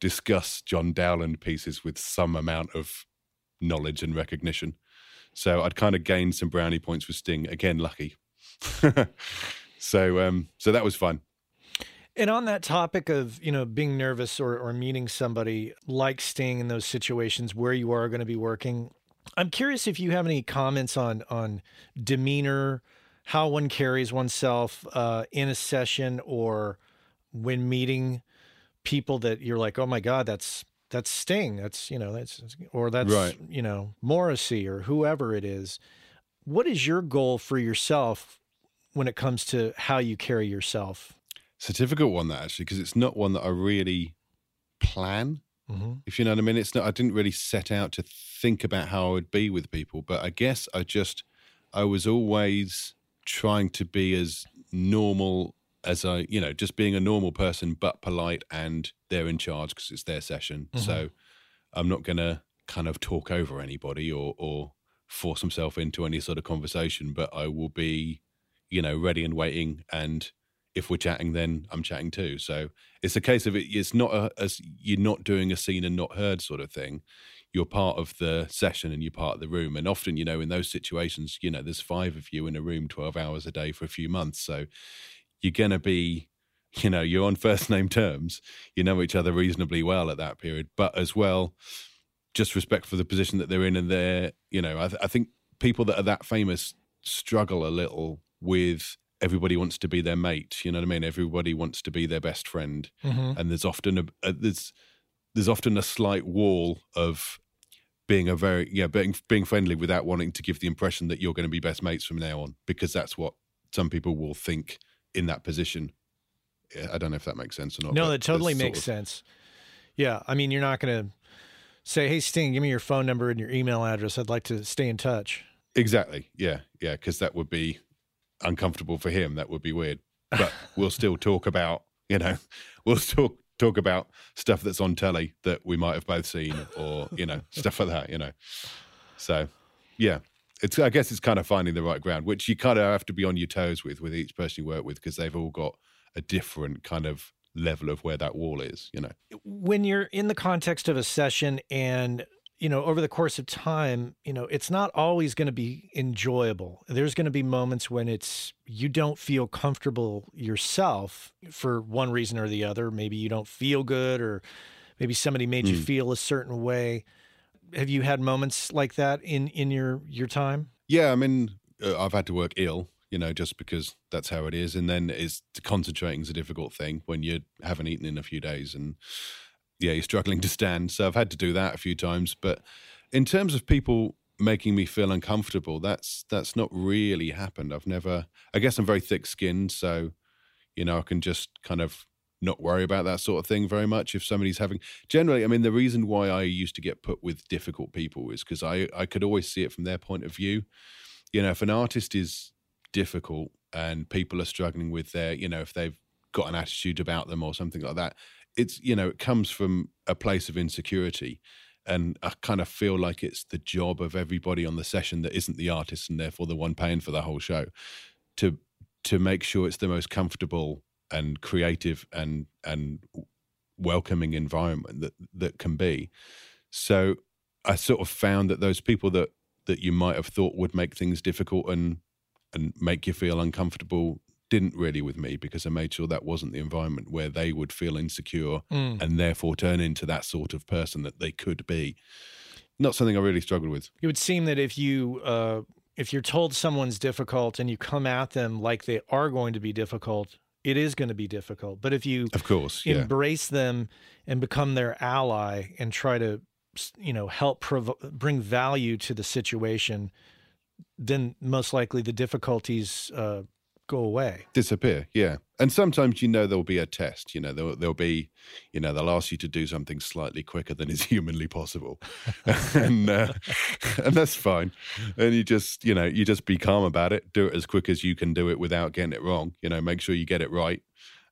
discuss John Dowland pieces with some amount of knowledge and recognition. So I'd kind of gained some brownie points with Sting. Again, lucky. so um, so that was fun. And on that topic of you know being nervous or, or meeting somebody like Sting in those situations where you are going to be working, I'm curious if you have any comments on on demeanor, how one carries oneself uh, in a session or when meeting people that you're like, oh my god, that's that's Sting, that's you know that's or that's right. you know Morrissey or whoever it is. What is your goal for yourself when it comes to how you carry yourself? It's a difficult one that actually because it's not one that I really plan. Mm-hmm. If you know what I mean, it's not. I didn't really set out to think about how I would be with people, but I guess I just I was always trying to be as normal as I, you know, just being a normal person, but polite and they're in charge because it's their session. Mm-hmm. So I'm not going to kind of talk over anybody or, or force myself into any sort of conversation, but I will be, you know, ready and waiting. And if we're chatting, then I'm chatting too. So it's a case of it. It's not a, as you're not doing a seen and not heard sort of thing. You're part of the session and you're part of the room. And often, you know, in those situations, you know, there's five of you in a room, 12 hours a day for a few months. So you're going to be, you know, you're on first name terms. You know each other reasonably well at that period, but as well, just respect for the position that they're in. And they're, you know, I, th- I think people that are that famous struggle a little with everybody wants to be their mate. You know what I mean? Everybody wants to be their best friend, mm-hmm. and there's often a, a, there's there's often a slight wall of being a very yeah being being friendly without wanting to give the impression that you're going to be best mates from now on because that's what some people will think in that position. I don't know if that makes sense or not. No, that totally makes of... sense. Yeah, I mean, you're not going to say, "Hey, Sting, give me your phone number and your email address. I'd like to stay in touch." Exactly. Yeah, yeah, because that would be uncomfortable for him. That would be weird. But we'll still talk about, you know, we'll still talk about stuff that's on telly that we might have both seen, or you know, stuff like that. You know, so yeah, it's I guess it's kind of finding the right ground, which you kind of have to be on your toes with with each person you work with because they've all got a different kind of level of where that wall is. You know, when you're in the context of a session and you know, over the course of time, you know, it's not always going to be enjoyable. There's going to be moments when it's you don't feel comfortable yourself for one reason or the other. Maybe you don't feel good or maybe somebody made mm. you hmm. feel a certain way. Have you had moments like that in in your your time? Yeah, I mean, uh, I've had to work ill you know, just because that's how it is. And then is concentrating is a difficult thing when you haven't eaten in a few days and yeah, you're struggling to stand. So I've had to do that a few times. But in terms of people making me feel uncomfortable, that's that's not really happened. I've never. I guess I'm very thick-skinned, so you know I can just kind of not worry about that sort of thing very much. If somebody's having generally, I mean, the reason why I used to get put with difficult people is because I I could always see it from their point of view. You know, if an artist is difficult and people are struggling with their, you know, if they've got an attitude about them or something like that, it's you know it comes from a place of insecurity and I kind of feel like it's the job of everybody on the session that isn't the artist and therefore the one paying for the whole show to to make sure it's the most comfortable and creative and and welcoming environment that that can be. So I sort of found that those people that that you might have thought would make things difficult and and make you feel uncomfortable didn't really with me because I made sure that wasn't the environment where they would feel insecure mm. and therefore turn into that sort of person that they could be. Not something I really struggled with. It would seem that if you uh, if you're told someone's difficult and you come at them like they are going to be difficult, it is going to be difficult. But if you of course yeah. embrace them and become their ally and try to you know help prov- bring value to the situation, then most likely the difficulties uh, go away. Disappear yeah. And sometimes you know there'll be a test you know there'll, there'll be you know they'll ask you to do something slightly quicker than is humanly possible. And uh, and that's fine. And you just you know you just be calm about it. Do it as quick as you can do it without getting it wrong. You know make sure you get it right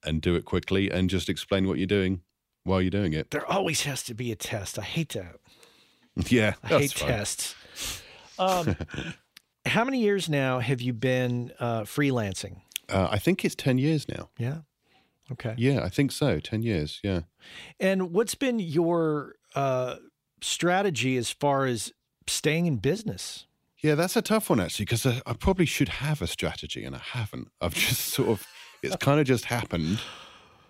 and do it quickly and just explain what you're doing while you're doing it. There always has to be a test. I hate that. Yeah i hate fine. tests. Um, how many years now have you been uh, freelancing? Uh, I think it's 10 years now. Yeah. Okay. Yeah, I think so. 10 years. Yeah. And what's been your uh, strategy as far as staying in business? Yeah, that's a tough one actually, because I, I, probably should have a strategy and I haven't. I've just sort of, it's kind of just happened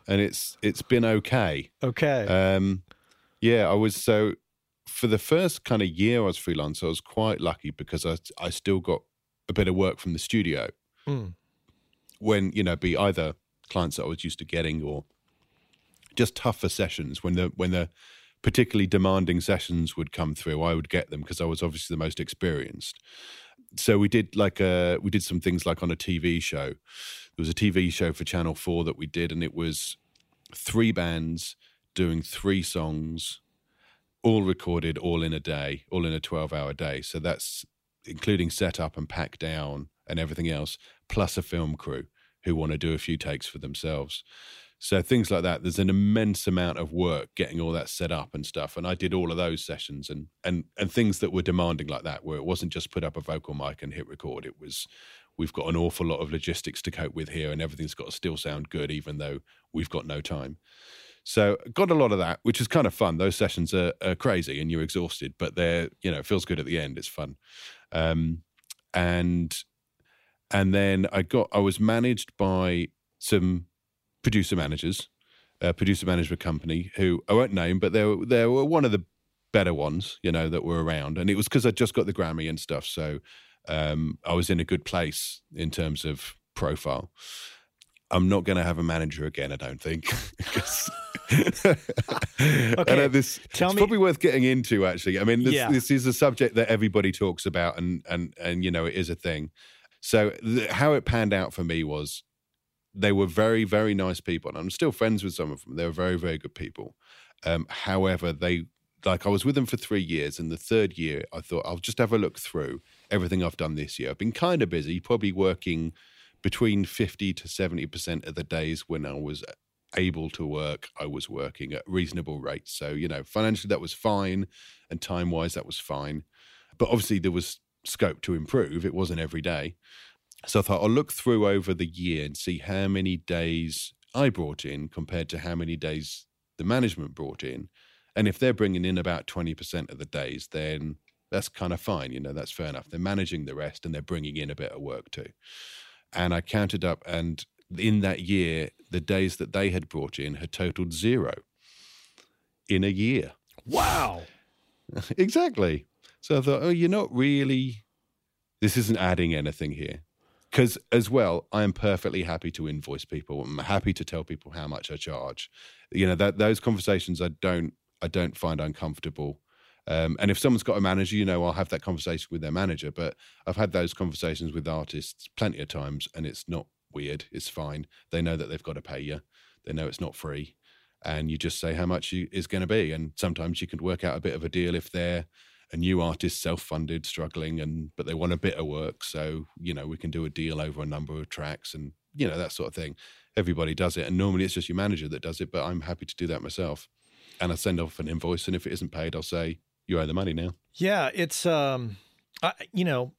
and it's, it's been okay. Okay. Um, yeah, I was so for the first kind of year I was freelance, I was quite lucky because I I still got a bit of work from the studio. Mm. When you know, be either clients that I was used to getting or just tougher sessions when the when the particularly demanding sessions would come through, I would get them because I was obviously the most experienced. So we did like a uh, we did some things like on a TV show. There was a TV show for Channel Four that we did, and it was three bands doing three songs all recorded all in a day, all in a 12 hour day. So that's including setup and pack down and everything else, plus a film crew who want to do a few takes for themselves. So things like that. There's an immense amount of work getting all that set up and stuff. And I did all of those sessions and and and things that were demanding like that, where it wasn't just put up a vocal mic and hit record. It was we've got an awful lot of logistics to cope with here, and everything's got to still sound good, even though we've got no time. So got a lot of that, which is kind of fun. Those sessions are, are crazy and you're exhausted, but they're you know it feels good at the end. It's fun, um, and and then I got I was managed by some producer managers, a producer management company who I won't name, but they were they were one of the better ones, you know, that were around, and it was because I just got the Grammy and stuff, so um, I was in a good place in terms of profile. I'm not going to have a manager again. I don't think. okay. this Tell it's me. probably worth getting into. Actually, I mean, this, yeah. this is a subject that everybody talks about, and and and you know, it is a thing. So the, how it panned out for me was they were very very nice people, and I'm still friends with some of them. They were very very good people. Um, however, they like I was with them for three years, and the third year I thought I'll just have a look through everything I've done this year. I've been kind of busy, probably working between 50 to 70% of the days when I was able to work, I was working at reasonable rates. So, you know, financially that was fine and time wise that was fine. But obviously there was scope to improve. It wasn't every day. So I thought I'll look through over the year and see how many days I brought in compared to how many days the management brought in And if they're bringing in about 20% of the days, then that's kind of fine. You know, that's fair enough. They're managing the rest and they're bringing in a bit of work too. And I counted up, and in that year, the days that they had brought in had totaled zero in a year. Wow. exactly. So I thought, oh, you're not really, this isn't adding anything here. Because as well, I am perfectly happy to invoice people. I'm happy to tell people how much I charge. You know, that those conversations I don't, I don't find uncomfortable. Um, and if someone's got a manager, you know, I'll have that conversation with their manager. But I've had those conversations with artists plenty of times, and it's not weird. It's fine. They know that they've got to pay you. They know it's not free, and you just say how much you, is going to be. And sometimes you can work out a bit of a deal if they're a new artist, self-funded, struggling, and but they want a bit of work. So you know, we can do a deal over a number of tracks, and you know that sort of thing. Everybody does it, and normally it's just your manager that does it. But I'm happy to do that myself. And I send off an invoice, and if it isn't paid, I'll say you owe the money now. Yeah, it's um, I, you know,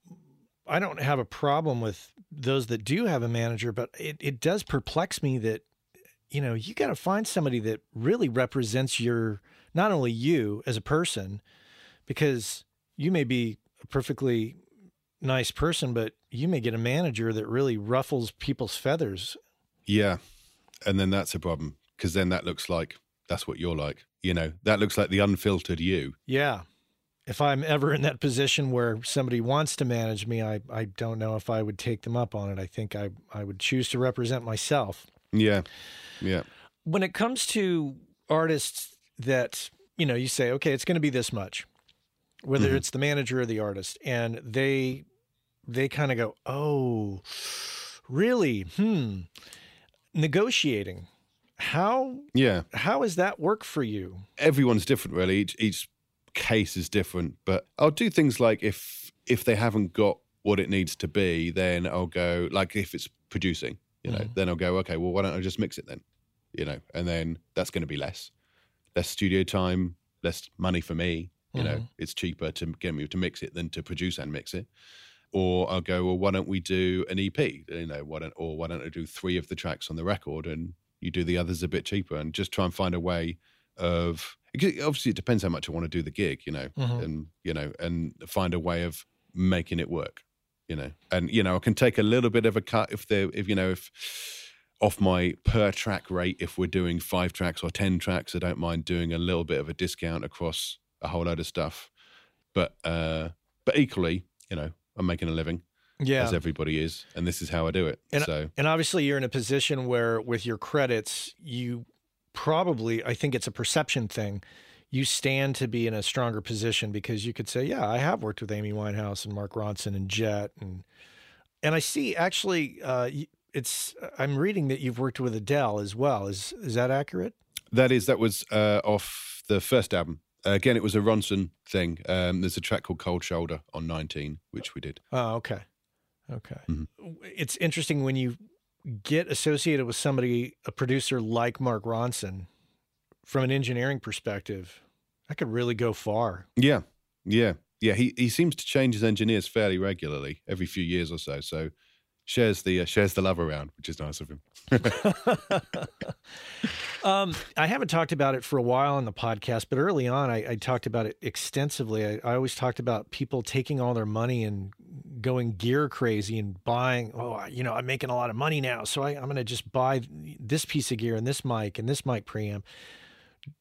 I don't have a problem with those that do have a manager, but it it does perplex me that you know you got to find somebody that really represents your not only you as a person, because you may be a perfectly nice person, but you may get a manager that really ruffles people's feathers. Yeah, and then that's a problem because then that looks like that's what you're like. You know, that looks like the unfiltered you. Yeah. If I'm ever in that position where somebody wants to manage me, I, I don't know if I would take them up on it. I think I, I would choose to represent myself. Yeah. Yeah. When it comes to artists that, you know, you say, okay, it's going to be this much, whether Mhm. it's the manager or the artist, and they they kind of go, oh, really? Hmm. Negotiating. How Yeah. how does that work for you? everyone's different really each each case is different but i'll do things like if if they haven't got what it needs to be then i'll go like if it's producing you know Mhm. then i'll go okay well why don't i just mix it then you know and then that's going to be less less studio time less money for me you know Mhm. it's cheaper to get me to mix it than to produce and mix it or i'll go well why don't we do an ep you know why don't or why don't i do three of the tracks on the record and you do the others a bit cheaper and just try and find a way of obviously it depends how much I want to do the gig, you know, Mhm. and you know, and find a way of making it work, you know, and you know, I can take a little bit of a cut if they if you know if off my per track rate if we're doing five tracks or ten tracks, I don't mind doing a little bit of a discount across a whole load of stuff, but uh, but equally, you know, I'm making a living Yeah. as everybody is, and this is how I do it. And- so And obviously, you're in a position where, with your credits, you probably, I think it's a perception thing. You stand to be in a stronger position because you could say, "Yeah, I have worked with Amy Winehouse and Mark Ronson and Jet," and and I see actually, uh, it's. I'm reading that you've worked with Adele as well. Is is that accurate? That is, that was uh, off the first album. Uh, again, it was a Ronson thing. Um, there's a track called Cold Shoulder on 19, which we did. Oh, okay, okay. Mhm. It's interesting when you get associated with somebody, a producer like Mark Ronson, from an engineering perspective. That could really go far. Yeah, yeah, yeah. He he seems to change his engineers fairly regularly, every few years or so. So shares the uh, shares the love around, which is nice of him. um, I haven't talked about it for a while on the podcast, but early on, I, I talked about it extensively. I, I always talked about people taking all their money and going gear crazy and buying. Oh, you know, I'm making a lot of money now, so I, I'm going to just buy this piece of gear and this mic and this mic preamp.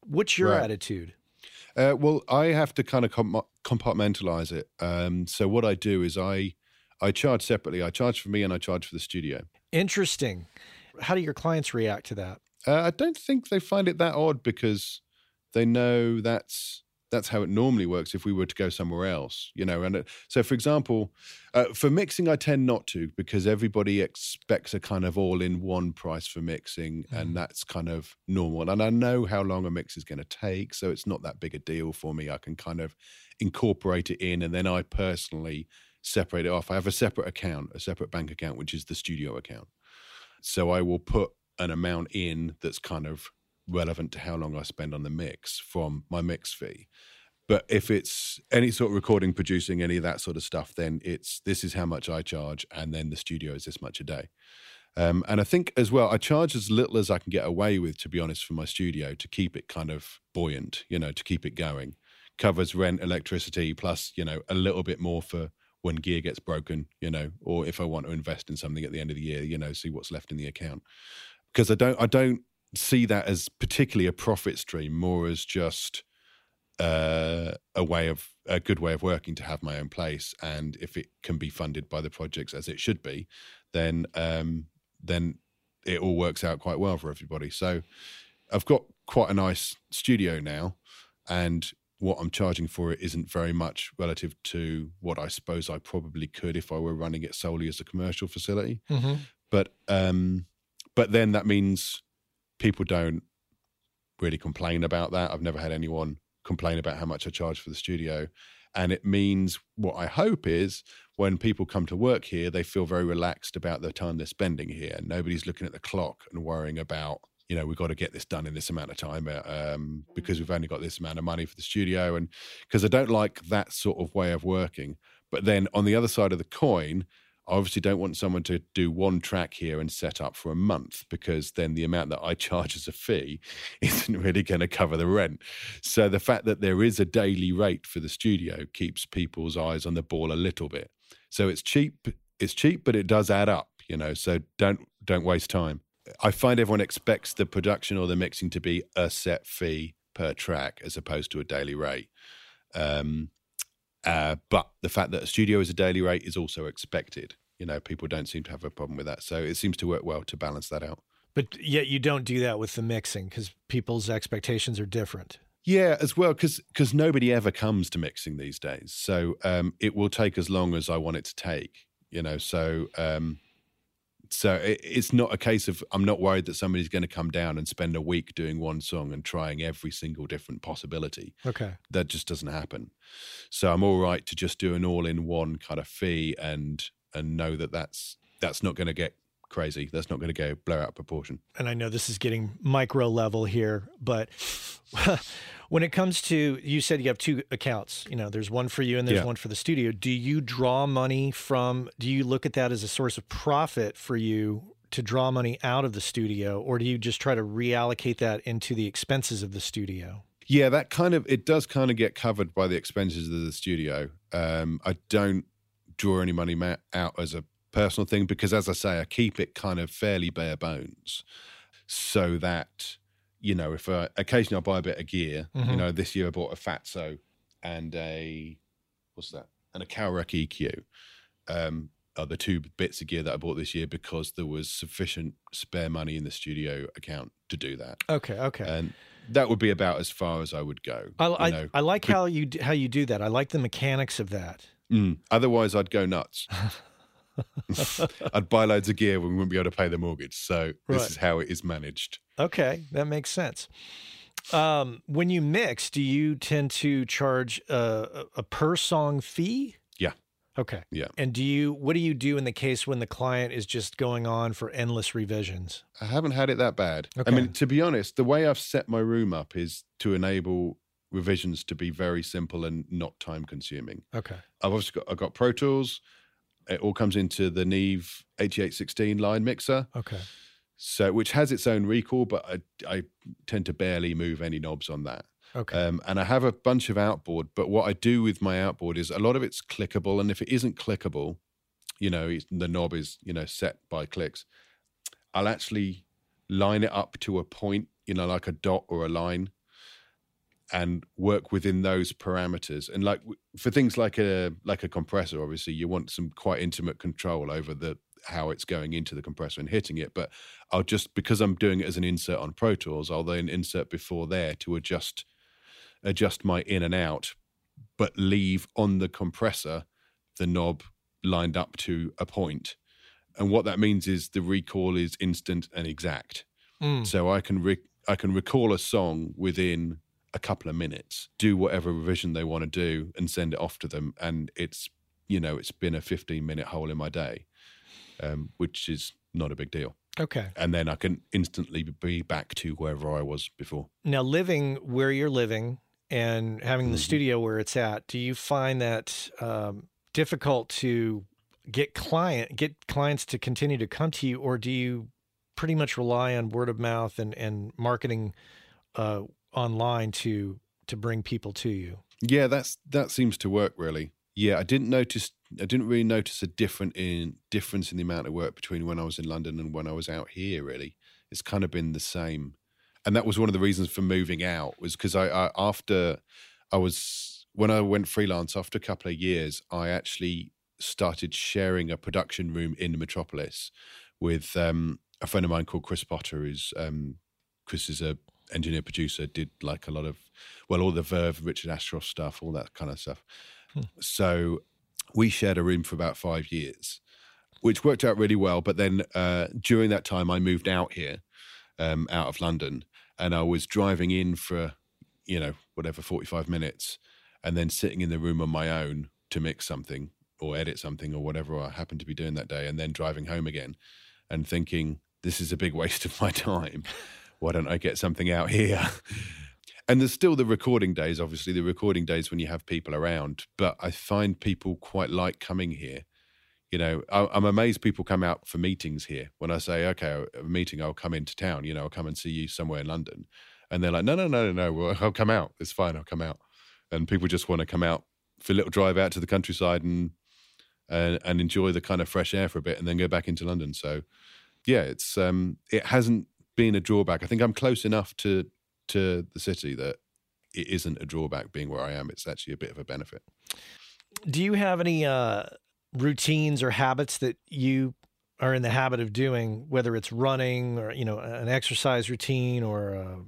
What's your Right. attitude? Uh, well, I have to kind of com- compartmentalize it. Um, so what I do is I I charge separately. I charge for me and I charge for the studio. Interesting. How do your clients react to that? Uh, I don't think they find it that odd because they know that's that's how it normally works if we were to go somewhere else, you know. And uh, so, for example, uh, for mixing, I tend not to because everybody expects a kind of all-in-one price for mixing, Mhm. and that's kind of normal. And I know how long a mix is going to take, so it's not that big a deal for me. I can kind of incorporate it in, and then I personally separate it off. I have a separate account, a separate bank account, which is the studio account. So I will put an amount in that's kind of relevant to how long I spend on the mix from my mix fee. But if it's any sort of recording, producing, any of that sort of stuff, then it's this is how much I charge, and then the studio is this much a day. Um, and I think as well, I charge as little as I can get away with, to be honest, for my studio to keep it kind of buoyant, you know, to keep it going. Covers rent, electricity, plus, you know, a little bit more for when gear gets broken, you know, or if I want to invest in something at the end of the year, you know, see what's left in the account. Because I don't, I don't see that as particularly a profit stream, more as just uh, a way of a good way of working to have my own place. And if it can be funded by the projects as it should be, then um, then it all works out quite well for everybody. So I've got quite a nice studio now, and what I'm charging for it isn't very much relative to what I suppose I probably could if I were running it solely as a commercial facility. Mm-hmm. But um, but then that means people don't really complain about that. I've never had anyone complain about how much I charge for the studio. And it means what I hope is when people come to work here, they feel very relaxed about the time they're spending here. Nobody's looking at the clock and worrying about, you know, we've got to get this done in this amount of time uh, um, because we've only got this amount of money for the studio. And because I don't like that sort of way of working. But then on the other side of the coin, I obviously don't want someone to do one track here and set up for a month because then the amount that I charge as a fee isn't really going to cover the rent. So the fact that there is a daily rate for the studio keeps people's eyes on the ball a little bit. So it's cheap, it's cheap, but it does add up, you know. So don't don't waste time. I find everyone expects the production or the mixing to be a set fee per track as opposed to a daily rate. Um, uh, but the fact that a studio is a daily rate is also expected. You know, people don't seem to have a problem with that. So it seems to work well to balance that out. But yet you don't do that with the mixing because people's expectations are different. Yeah, as well, because nobody ever comes to mixing these days. So um, it will take as long as I want it to take. You know, so um, so it, it's not a case of I'm not worried that somebody's going to come down and spend a week doing one song and trying every single different possibility. Okay. That just doesn't happen. So I'm all right to just do an all-in-one kind of fee and and know that that's that's not going to get crazy. That's not going to go blow out proportion. And I know this is getting micro level here, but when it comes to you said you have two accounts, you know, there's one for you and there's Yeah. one for the studio. Do you draw money from do you look at that as a source of profit for you to draw money out of the studio or do you just try to reallocate that into the expenses of the studio? Yeah, that kind of it does kind of get covered by the expenses of the studio. Um, I don't draw any money out as a personal thing because, as I say, I keep it kind of fairly bare bones, so that you know if I, occasionally I buy a bit of gear. You Mhm. know, this year I bought a Fatso and a what's that and a Cowrec EQ. Um, are the two bits of gear that I bought this year because there was sufficient spare money in the studio account to do that Okay, okay. and that would be about as far as I would go. I, you I, know. I like how you how you do that. I like the mechanics of that. Mm. Otherwise, I'd go nuts. I'd buy loads of gear when we wouldn't be able to pay the mortgage. So this Right. is how it is managed. Okay, that makes sense. Um, when you mix, do you tend to charge a, a per song fee? Yeah. Okay. Yeah. And do you what do you do in the case when the client is just going on for endless revisions? I haven't had it that bad. Okay. I mean, to be honest, the way I've set my room up is to enable revisions to be very simple and not time consuming. Okay. I've also got I've got Pro Tools. It all comes into the Neve 8816 line mixer. Okay. So, which has its own recall, but I, I tend to barely move any knobs on that. Okay. Um, and I have a bunch of outboard, but what I do with my outboard is a lot of it's clickable. And if it isn't clickable, you know, it's, the knob is, you know, set by clicks, I'll actually line it up to a point, you know, like a dot or a line and work within those parameters. And like for things like a like a compressor, obviously you want some quite intimate control over the how it's going into the compressor and hitting it. But I'll just because I'm doing it as an insert on Pro Tools, I'll then insert before there to adjust adjust my in and out, but leave on the compressor the knob lined up to a point. And what that means is the recall is instant and exact. Mm. So I can re- I can recall a song within a couple of minutes, do whatever revision they want to do, and send it off to them. And it's you know it's been a 15 minute hole in my day, um, which is not a big deal. Okay. And then I can instantly be back to wherever I was before. Now, living where you're living and having the Mhm. studio where it's at, do you find that um, difficult to get client get clients to continue to come to you, or do you pretty much rely on word of mouth and and marketing uh, online to to bring people to you? Yeah, that's that seems to work really. Yeah, I didn't notice. I didn't really notice a different in difference in the amount of work between when I was in London and when I was out here. Really, it's kind of been the same, and that was one of the reasons for moving out was because I, I after I was when I went freelance after a couple of years, I actually started sharing a production room in Metropolis with um, a friend of mine called Chris Potter. Who's um, Chris is a engineer producer, did like a lot of well, all the Verve, Richard Ashcroft stuff, all that kind of stuff. Hmm. So we shared a room for about five years, which worked out really well. But then uh, during that time, I moved out here, um, out of London, and I was driving in for you know whatever forty five minutes and then sitting in the room on my own to mix something or edit something or whatever I happened to be doing that day, and then driving home again and thinking, this is a big waste of my time. Why don't I get something out here? and there's still the recording days, obviously, the recording days when you have people around, but I find people quite like coming here. You know, I'm amazed people come out for meetings here. When I say, okay, a meeting, I'll come into town, you know, I'll come and see you somewhere in London. And they're like, no, no, no, no, no, I'll come out. It's fine, I'll come out and people just want to come out for a little drive out to the countryside and and, and enjoy the kind of fresh air for a bit, and then go back into London. So, yeah, it's um, it hasn't been a drawback. I think I'm close enough to to the city that it isn't a drawback being where I am. It's actually a bit of a benefit. Do you have any uh, routines or habits that you are in the habit of doing, whether it's running or you know an exercise routine or a,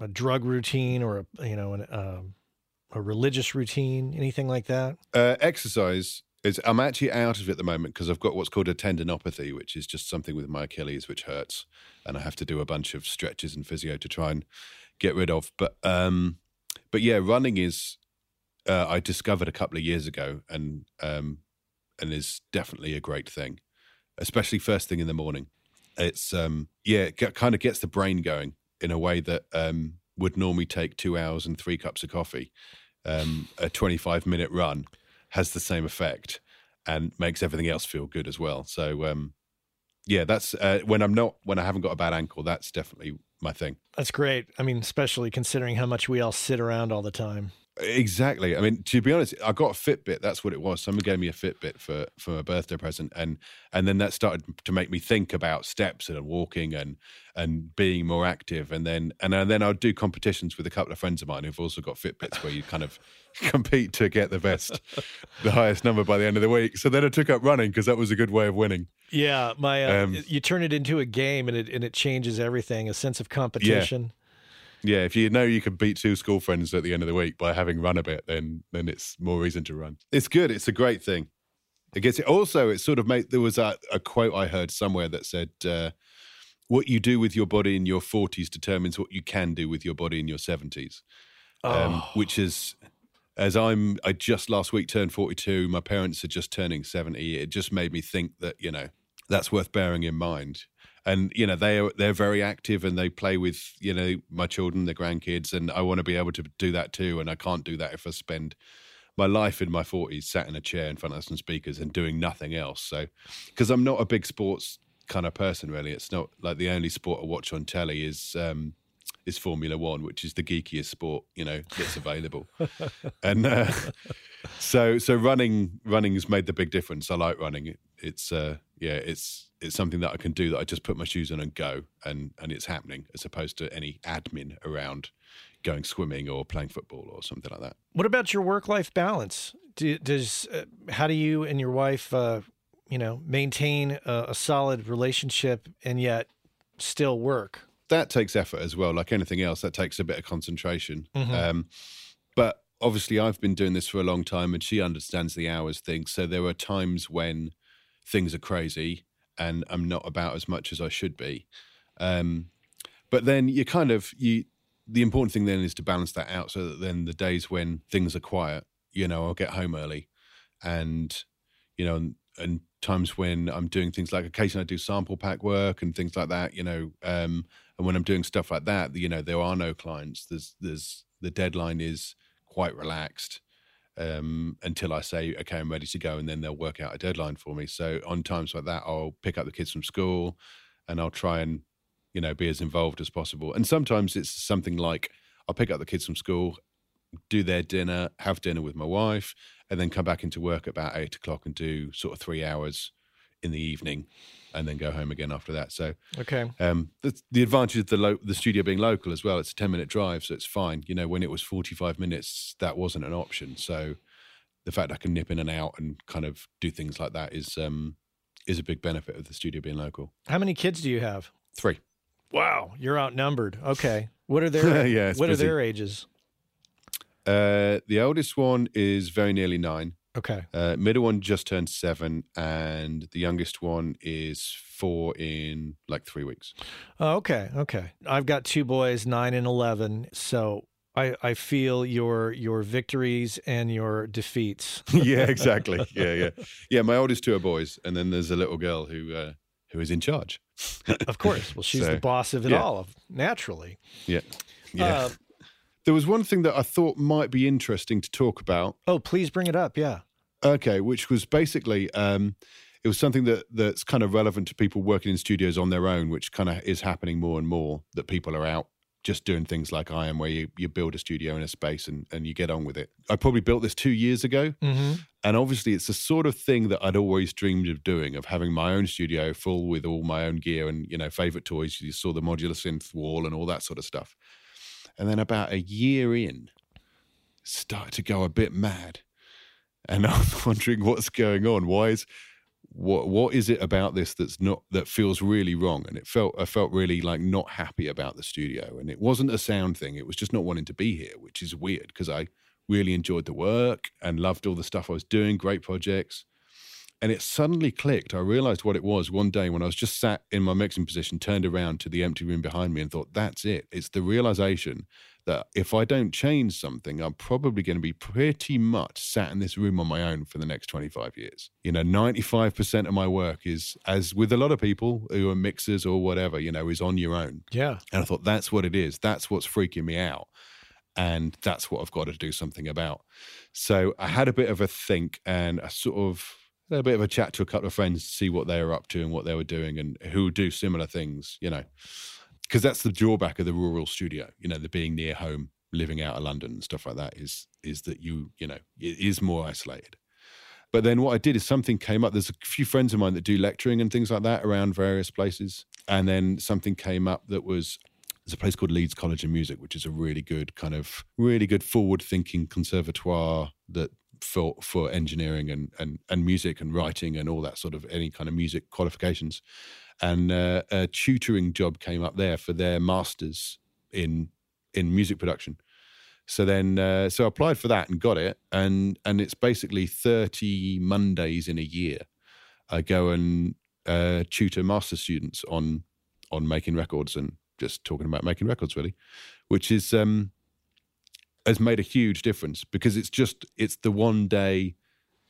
a drug routine or a you know an, um, a religious routine, anything like that? Uh, exercise I'm actually out of it at the moment because I've got what's called a tendinopathy, which is just something with my Achilles which hurts, and I have to do a bunch of stretches and physio to try and get rid of. But um, but yeah, running is. Uh, I discovered a couple of years ago, and um, and is definitely a great thing, especially first thing in the morning. It's um, yeah, it kind of gets the brain going in a way that um, would normally take two hours and three cups of coffee um, a 25 minute run has the same effect and makes everything else feel good as well. So, um, yeah, that's uh, when I'm not, when I haven't got a bad ankle, that's definitely my thing. That's great. I mean, especially considering how much we all sit around all the time. Exactly. I mean, to be honest, I got a Fitbit. That's what it was. Someone gave me a Fitbit for for a birthday present, and and then that started to make me think about steps and walking and and being more active. And then and then I'd do competitions with a couple of friends of mine who've also got Fitbits, where you kind of compete to get the best, the highest number by the end of the week. So then I took up running because that was a good way of winning. Yeah, my uh, um, you turn it into a game, and it and it changes everything. A sense of competition. Yeah yeah, if you know you can beat two school friends at the end of the week by having run a bit, then then it's more reason to run. It's good. It's a great thing. It gets it. Also, it sort of made there was a, a quote I heard somewhere that said, uh, "What you do with your body in your forties determines what you can do with your body in your 70s. Um, oh. which is as I'm I just last week turned 42 my parents are just turning 70 it just made me think that you know that's worth bearing in mind and you know they are they're very active and they play with you know my children, their grandkids, and I want to be able to do that too. And I can't do that if I spend my life in my forties sat in a chair in front of some speakers and doing nothing else. So because I'm not a big sports kind of person, really, it's not like the only sport I watch on telly is. Um, is Formula One, which is the geekiest sport you know that's available, and uh, so so running running has made the big difference. I like running. It, it's uh, yeah, it's it's something that I can do that I just put my shoes on and go and and it's happening as opposed to any admin around going swimming or playing football or something like that. What about your work life balance? Do, does uh, how do you and your wife uh, you know maintain a, a solid relationship and yet still work? That takes effort as well. Like anything else, that takes a bit of concentration. Mm-hmm. Um, but obviously, I've been doing this for a long time, and she understands the hours thing. So there are times when things are crazy and I'm not about as much as I should be. Um, but then you kind of you the important thing then is to balance that out so that then the days when things are quiet, you know, I'll get home early, and you know, and, and times when I'm doing things like occasionally I do sample pack work and things like that, you know, um, and when I'm doing stuff like that, you know, there are no clients. There's there's the deadline is quite relaxed, um, until I say, okay, I'm ready to go. And then they'll work out a deadline for me. So on times like that, I'll pick up the kids from school and I'll try and, you know, be as involved as possible. And sometimes it's something like I'll pick up the kids from school, do their dinner, have dinner with my wife, and then come back into work about eight o'clock and do sort of three hours in the evening and then go home again after that. So Okay. um, the, the advantage of the lo- the studio being local as well. It's a ten minute drive, so it's fine. You know, when it was forty five minutes, that wasn't an option. So the fact I can nip in and out and kind of do things like that is um, is a big benefit of the studio being local. How many kids do you have? Three. Wow, you're outnumbered. Okay. What are their Yeah, What busy. are their ages? Uh, the eldest one is very nearly nine. Okay. Uh, middle one just turned seven, and the youngest one is four in like three weeks. Oh, okay. Okay. I've got two boys, nine and eleven. So I, I feel your your victories and your defeats. yeah, exactly. Yeah, yeah, yeah. My oldest two are boys, and then there's a little girl who uh, who is in charge. Of course. Well, she's So, the boss of it yeah. all, naturally. Yeah, yeah. Uh, there was one thing that I thought might be interesting to talk about. oh, please bring it up. Yeah. Okay, which was basically um, it was something that that's kind of relevant to people working in studios on their own, which kind of is happening more and more. That people are out just doing things like I am, where you, you build a studio in a space and, and you get on with it. I probably built this two years ago, Mm-hmm. and obviously it's the sort of thing that I'd always dreamed of doing, of having my own studio full with all my own gear and you know favorite toys. You saw the modular synth wall and all that sort of stuff. And then about a year in, started to go a bit mad, and I was wondering what's going on. Why is what what is it about this that's not that feels really wrong? And it felt I felt really like not happy about the studio, and it wasn't a sound thing. It was just not wanting to be here, which is weird because I really enjoyed the work and loved all the stuff I was doing, great projects. And it suddenly clicked. I realized what it was one day when I was just sat in my mixing position, turned around to the empty room behind me and thought, that's it. It's the realization that if I don't change something, I'm probably going to be pretty much sat in this room on my own for the next 25 years. You know, 95% of my work is, as with a lot of people who are mixers or whatever, you know, is on your own. Yeah. And I thought, that's what it is. That's what's freaking me out. And that's what I've got to do something about. So I had a bit of a think and I sort of a bit of a chat to a couple of friends to see what they were up to and what they were doing and who do similar things, you know. Because that's the drawback of the rural studio, you know, the being near home, living out of London and stuff like that is is that you, you know, it is more isolated. But then what I did is something came up. There's a few friends of mine that do lecturing and things like that around various places. And then something came up that was there's a place called Leeds College of Music, which is a really good kind of really good forward thinking conservatoire that for for engineering and, and and music and writing and all that sort of any kind of music qualifications. And uh, a tutoring job came up there for their masters in in music production. So then, uh, so I applied for that and got it, and and it's basically thirty Mondays in a year. I go and uh, tutor master students on on making records and just talking about making records, really, which is um, has made a huge difference because it's just it's the one day,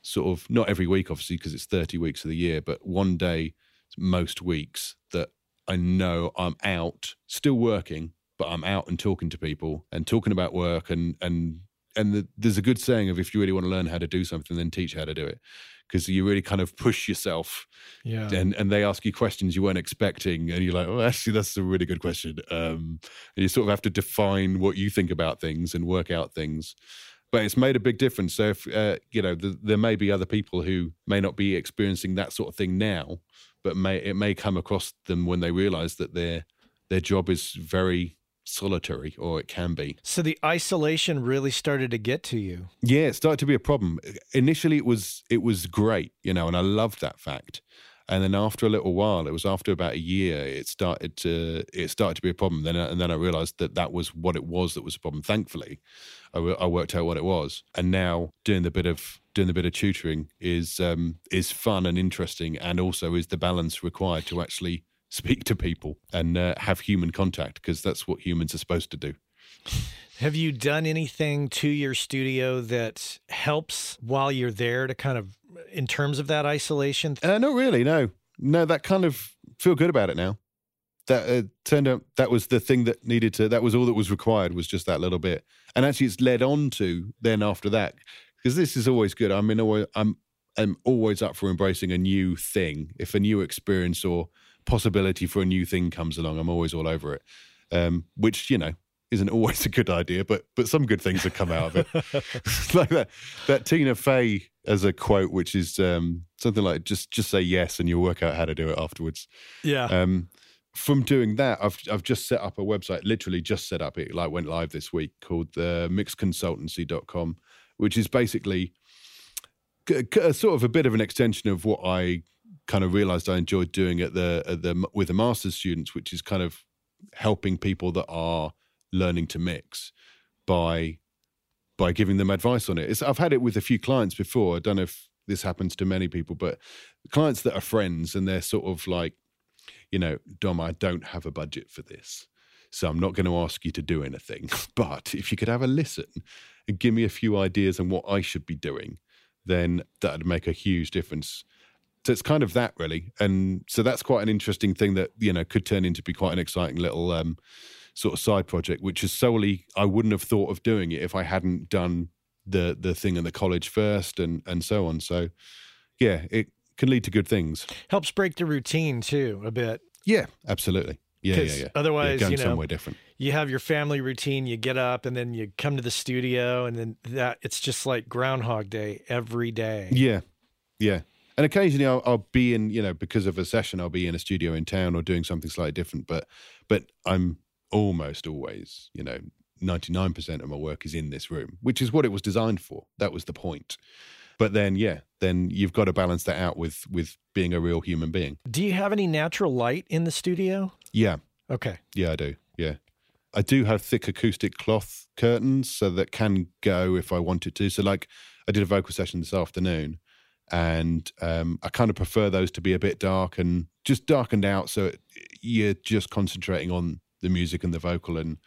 sort of not every week, obviously, because it's thirty weeks of the year, but one day most weeks that I know I'm out, still working, but I'm out and talking to people and talking about work and and and the, there's a good saying of if you really want to learn how to do something, then teach how to do it, because you really kind of push yourself Yeah. and and they ask you questions you weren't expecting, and you're like, oh, actually, that's a really good question. Um, and you sort of have to define what you think about things and work out things. But it's made a big difference. So if uh, you know, th- there may be other people who may not be experiencing that sort of thing now, but may it may come across them when they realise that their their job is very solitary, or it can be. So the isolation really started to get to you. Yeah, it started to be a problem. Initially, it was it was great, you know, and I loved that fact. And then after a little while, it was after about a year, it started to it started to be a problem. Then and then I realised that that was what it was that was a problem. Thankfully, I, I worked out what it was, and now doing the bit of doing the bit of tutoring is um, is fun and interesting, and also is the balance required to actually speak to people and uh, have human contact because that's what humans are supposed to do. Have you done anything to your studio that helps while you're there to kind of, in terms of that isolation? Uh, not really. No, no. That kind of feel good about it now. That uh, turned out that was the thing that needed to. That was all that was required. Was just that little bit. And actually, it's led on to then after that because this is always good. I mean, always, I'm I'm always up for embracing a new thing. If a new experience or possibility for a new thing comes along, I'm always all over it. Um, which you know isn't always a good idea, but but some good things have come out of it. like that that Tina Fey as a quote, which is um, something like just just say yes and you'll work out how to do it afterwards. Yeah. Um, from doing that, I've I've just set up a website, literally just set up it, like went live this week, called the mixconsultancy.com, which is basically a, a sort of a bit of an extension of what I kind of realized I enjoyed doing at the at the with the master's students, which is kind of helping people that are learning to mix by by giving them advice on it. It's, I've had it with a few clients before. I don't know if this happens to many people, but clients that are friends and they're sort of like, you know, Dom, I don't have a budget for this. So I'm not going to ask you to do anything. But if you could have a listen and give me a few ideas on what I should be doing, then that'd make a huge difference. So it's kind of that really. And so that's quite an interesting thing that, you know, could turn into be quite an exciting little um, sort of side project, which is solely I wouldn't have thought of doing it if I hadn't done the the thing in the college first and and so on. So yeah, it can lead to good things. Helps break the routine too a bit. Yeah, absolutely. Yeah, yeah, yeah. Otherwise, yeah, going you know, somewhere different. You have your family routine. You get up and then you come to the studio, and then that it's just like Groundhog Day every day. Yeah, yeah. And occasionally I'll, I'll be in, you know, because of a session, I'll be in a studio in town or doing something slightly different. But but I'm almost always, you know, 99% of my work is in this room, which is what it was designed for. That was the point. But then, yeah, then you've got to balance that out with with being a real human being. Do you have any natural light in the studio? Yeah, Okay. yeah, I do. Yeah, I do have thick acoustic cloth curtains, so that can go if I wanted to. So, like, I did a vocal session this afternoon, and um, I kind of prefer those to be a bit dark and just darkened out, so you're just concentrating on the music and the vocal and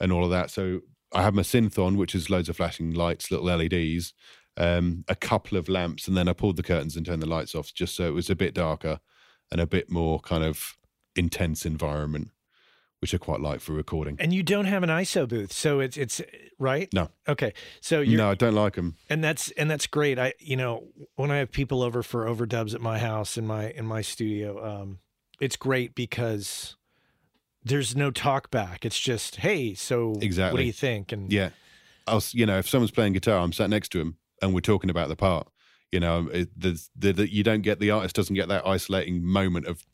and all of that. So I have my synth on, which is loads of flashing lights, little LEDs, um, a couple of lamps, and then I pulled the curtains and turned the lights off just so it was a bit darker and a bit more kind of intense environment, which I quite like for recording. And you don't have an ISO booth, so it's it's right. No. Okay. So you No, I don't like them. and that's and that's great. I you know when I have people over for overdubs at my house in my in my studio, um, it's great because there's no talk back. It's just hey, so exactly. what do you think? And Yeah. I'll, you know, if someone's playing guitar, I'm sat next to him and we're talking about the part. You know, it, there's, the, the, you don't get the artist doesn't get that isolating moment of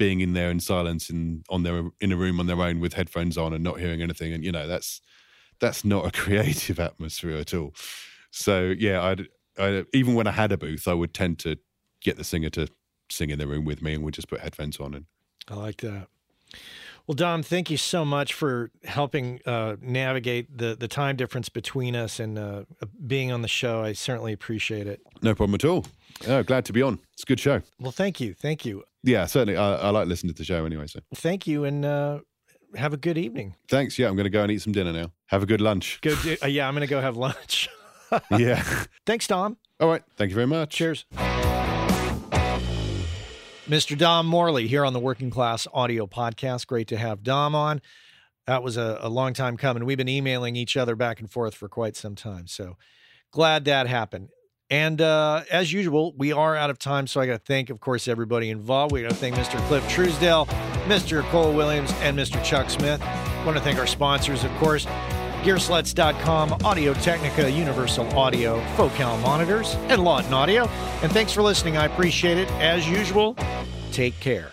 being in there in silence and on their in a room on their own with headphones on and not hearing anything. And you know, that's that's not a creative atmosphere at all. So yeah, I'd, I even when I had a booth, I would tend to get the singer to sing in the room with me, and we'd just put headphones on and I like that. Well, Dom, thank you so much for helping uh, navigate the the time difference between us and uh, being on the show. I certainly appreciate it. no problem at all. Oh, glad to be on. It's a good show. Well, thank you, thank you, Yeah, certainly. I, I like listening to the show anyway. So. thank you, and uh, have a good evening. Thanks. Yeah, I'm going to go and eat some dinner now. Have a good lunch. Go, uh, yeah, I'm going to go have lunch. yeah. Thanks, Dom. All right. Thank you very much. Cheers. Mr. Dom Morley here on the Working Class Audio Podcast. Great to have Dom on. That was a, a long time coming. We've been emailing each other back and forth for quite some time. So glad that happened. And uh, as usual, we are out of time. So I got to thank, of course, everybody involved. We got to thank Mr. Cliff Truesdell, Mr. Cole Williams, and Mr. Chuck Smith. want to thank our sponsors, of course. Gearslutz.com, Audio Technica, Universal Audio, Focal Monitors, and Lauten Audio. And thanks for listening. I appreciate it. As usual, take care.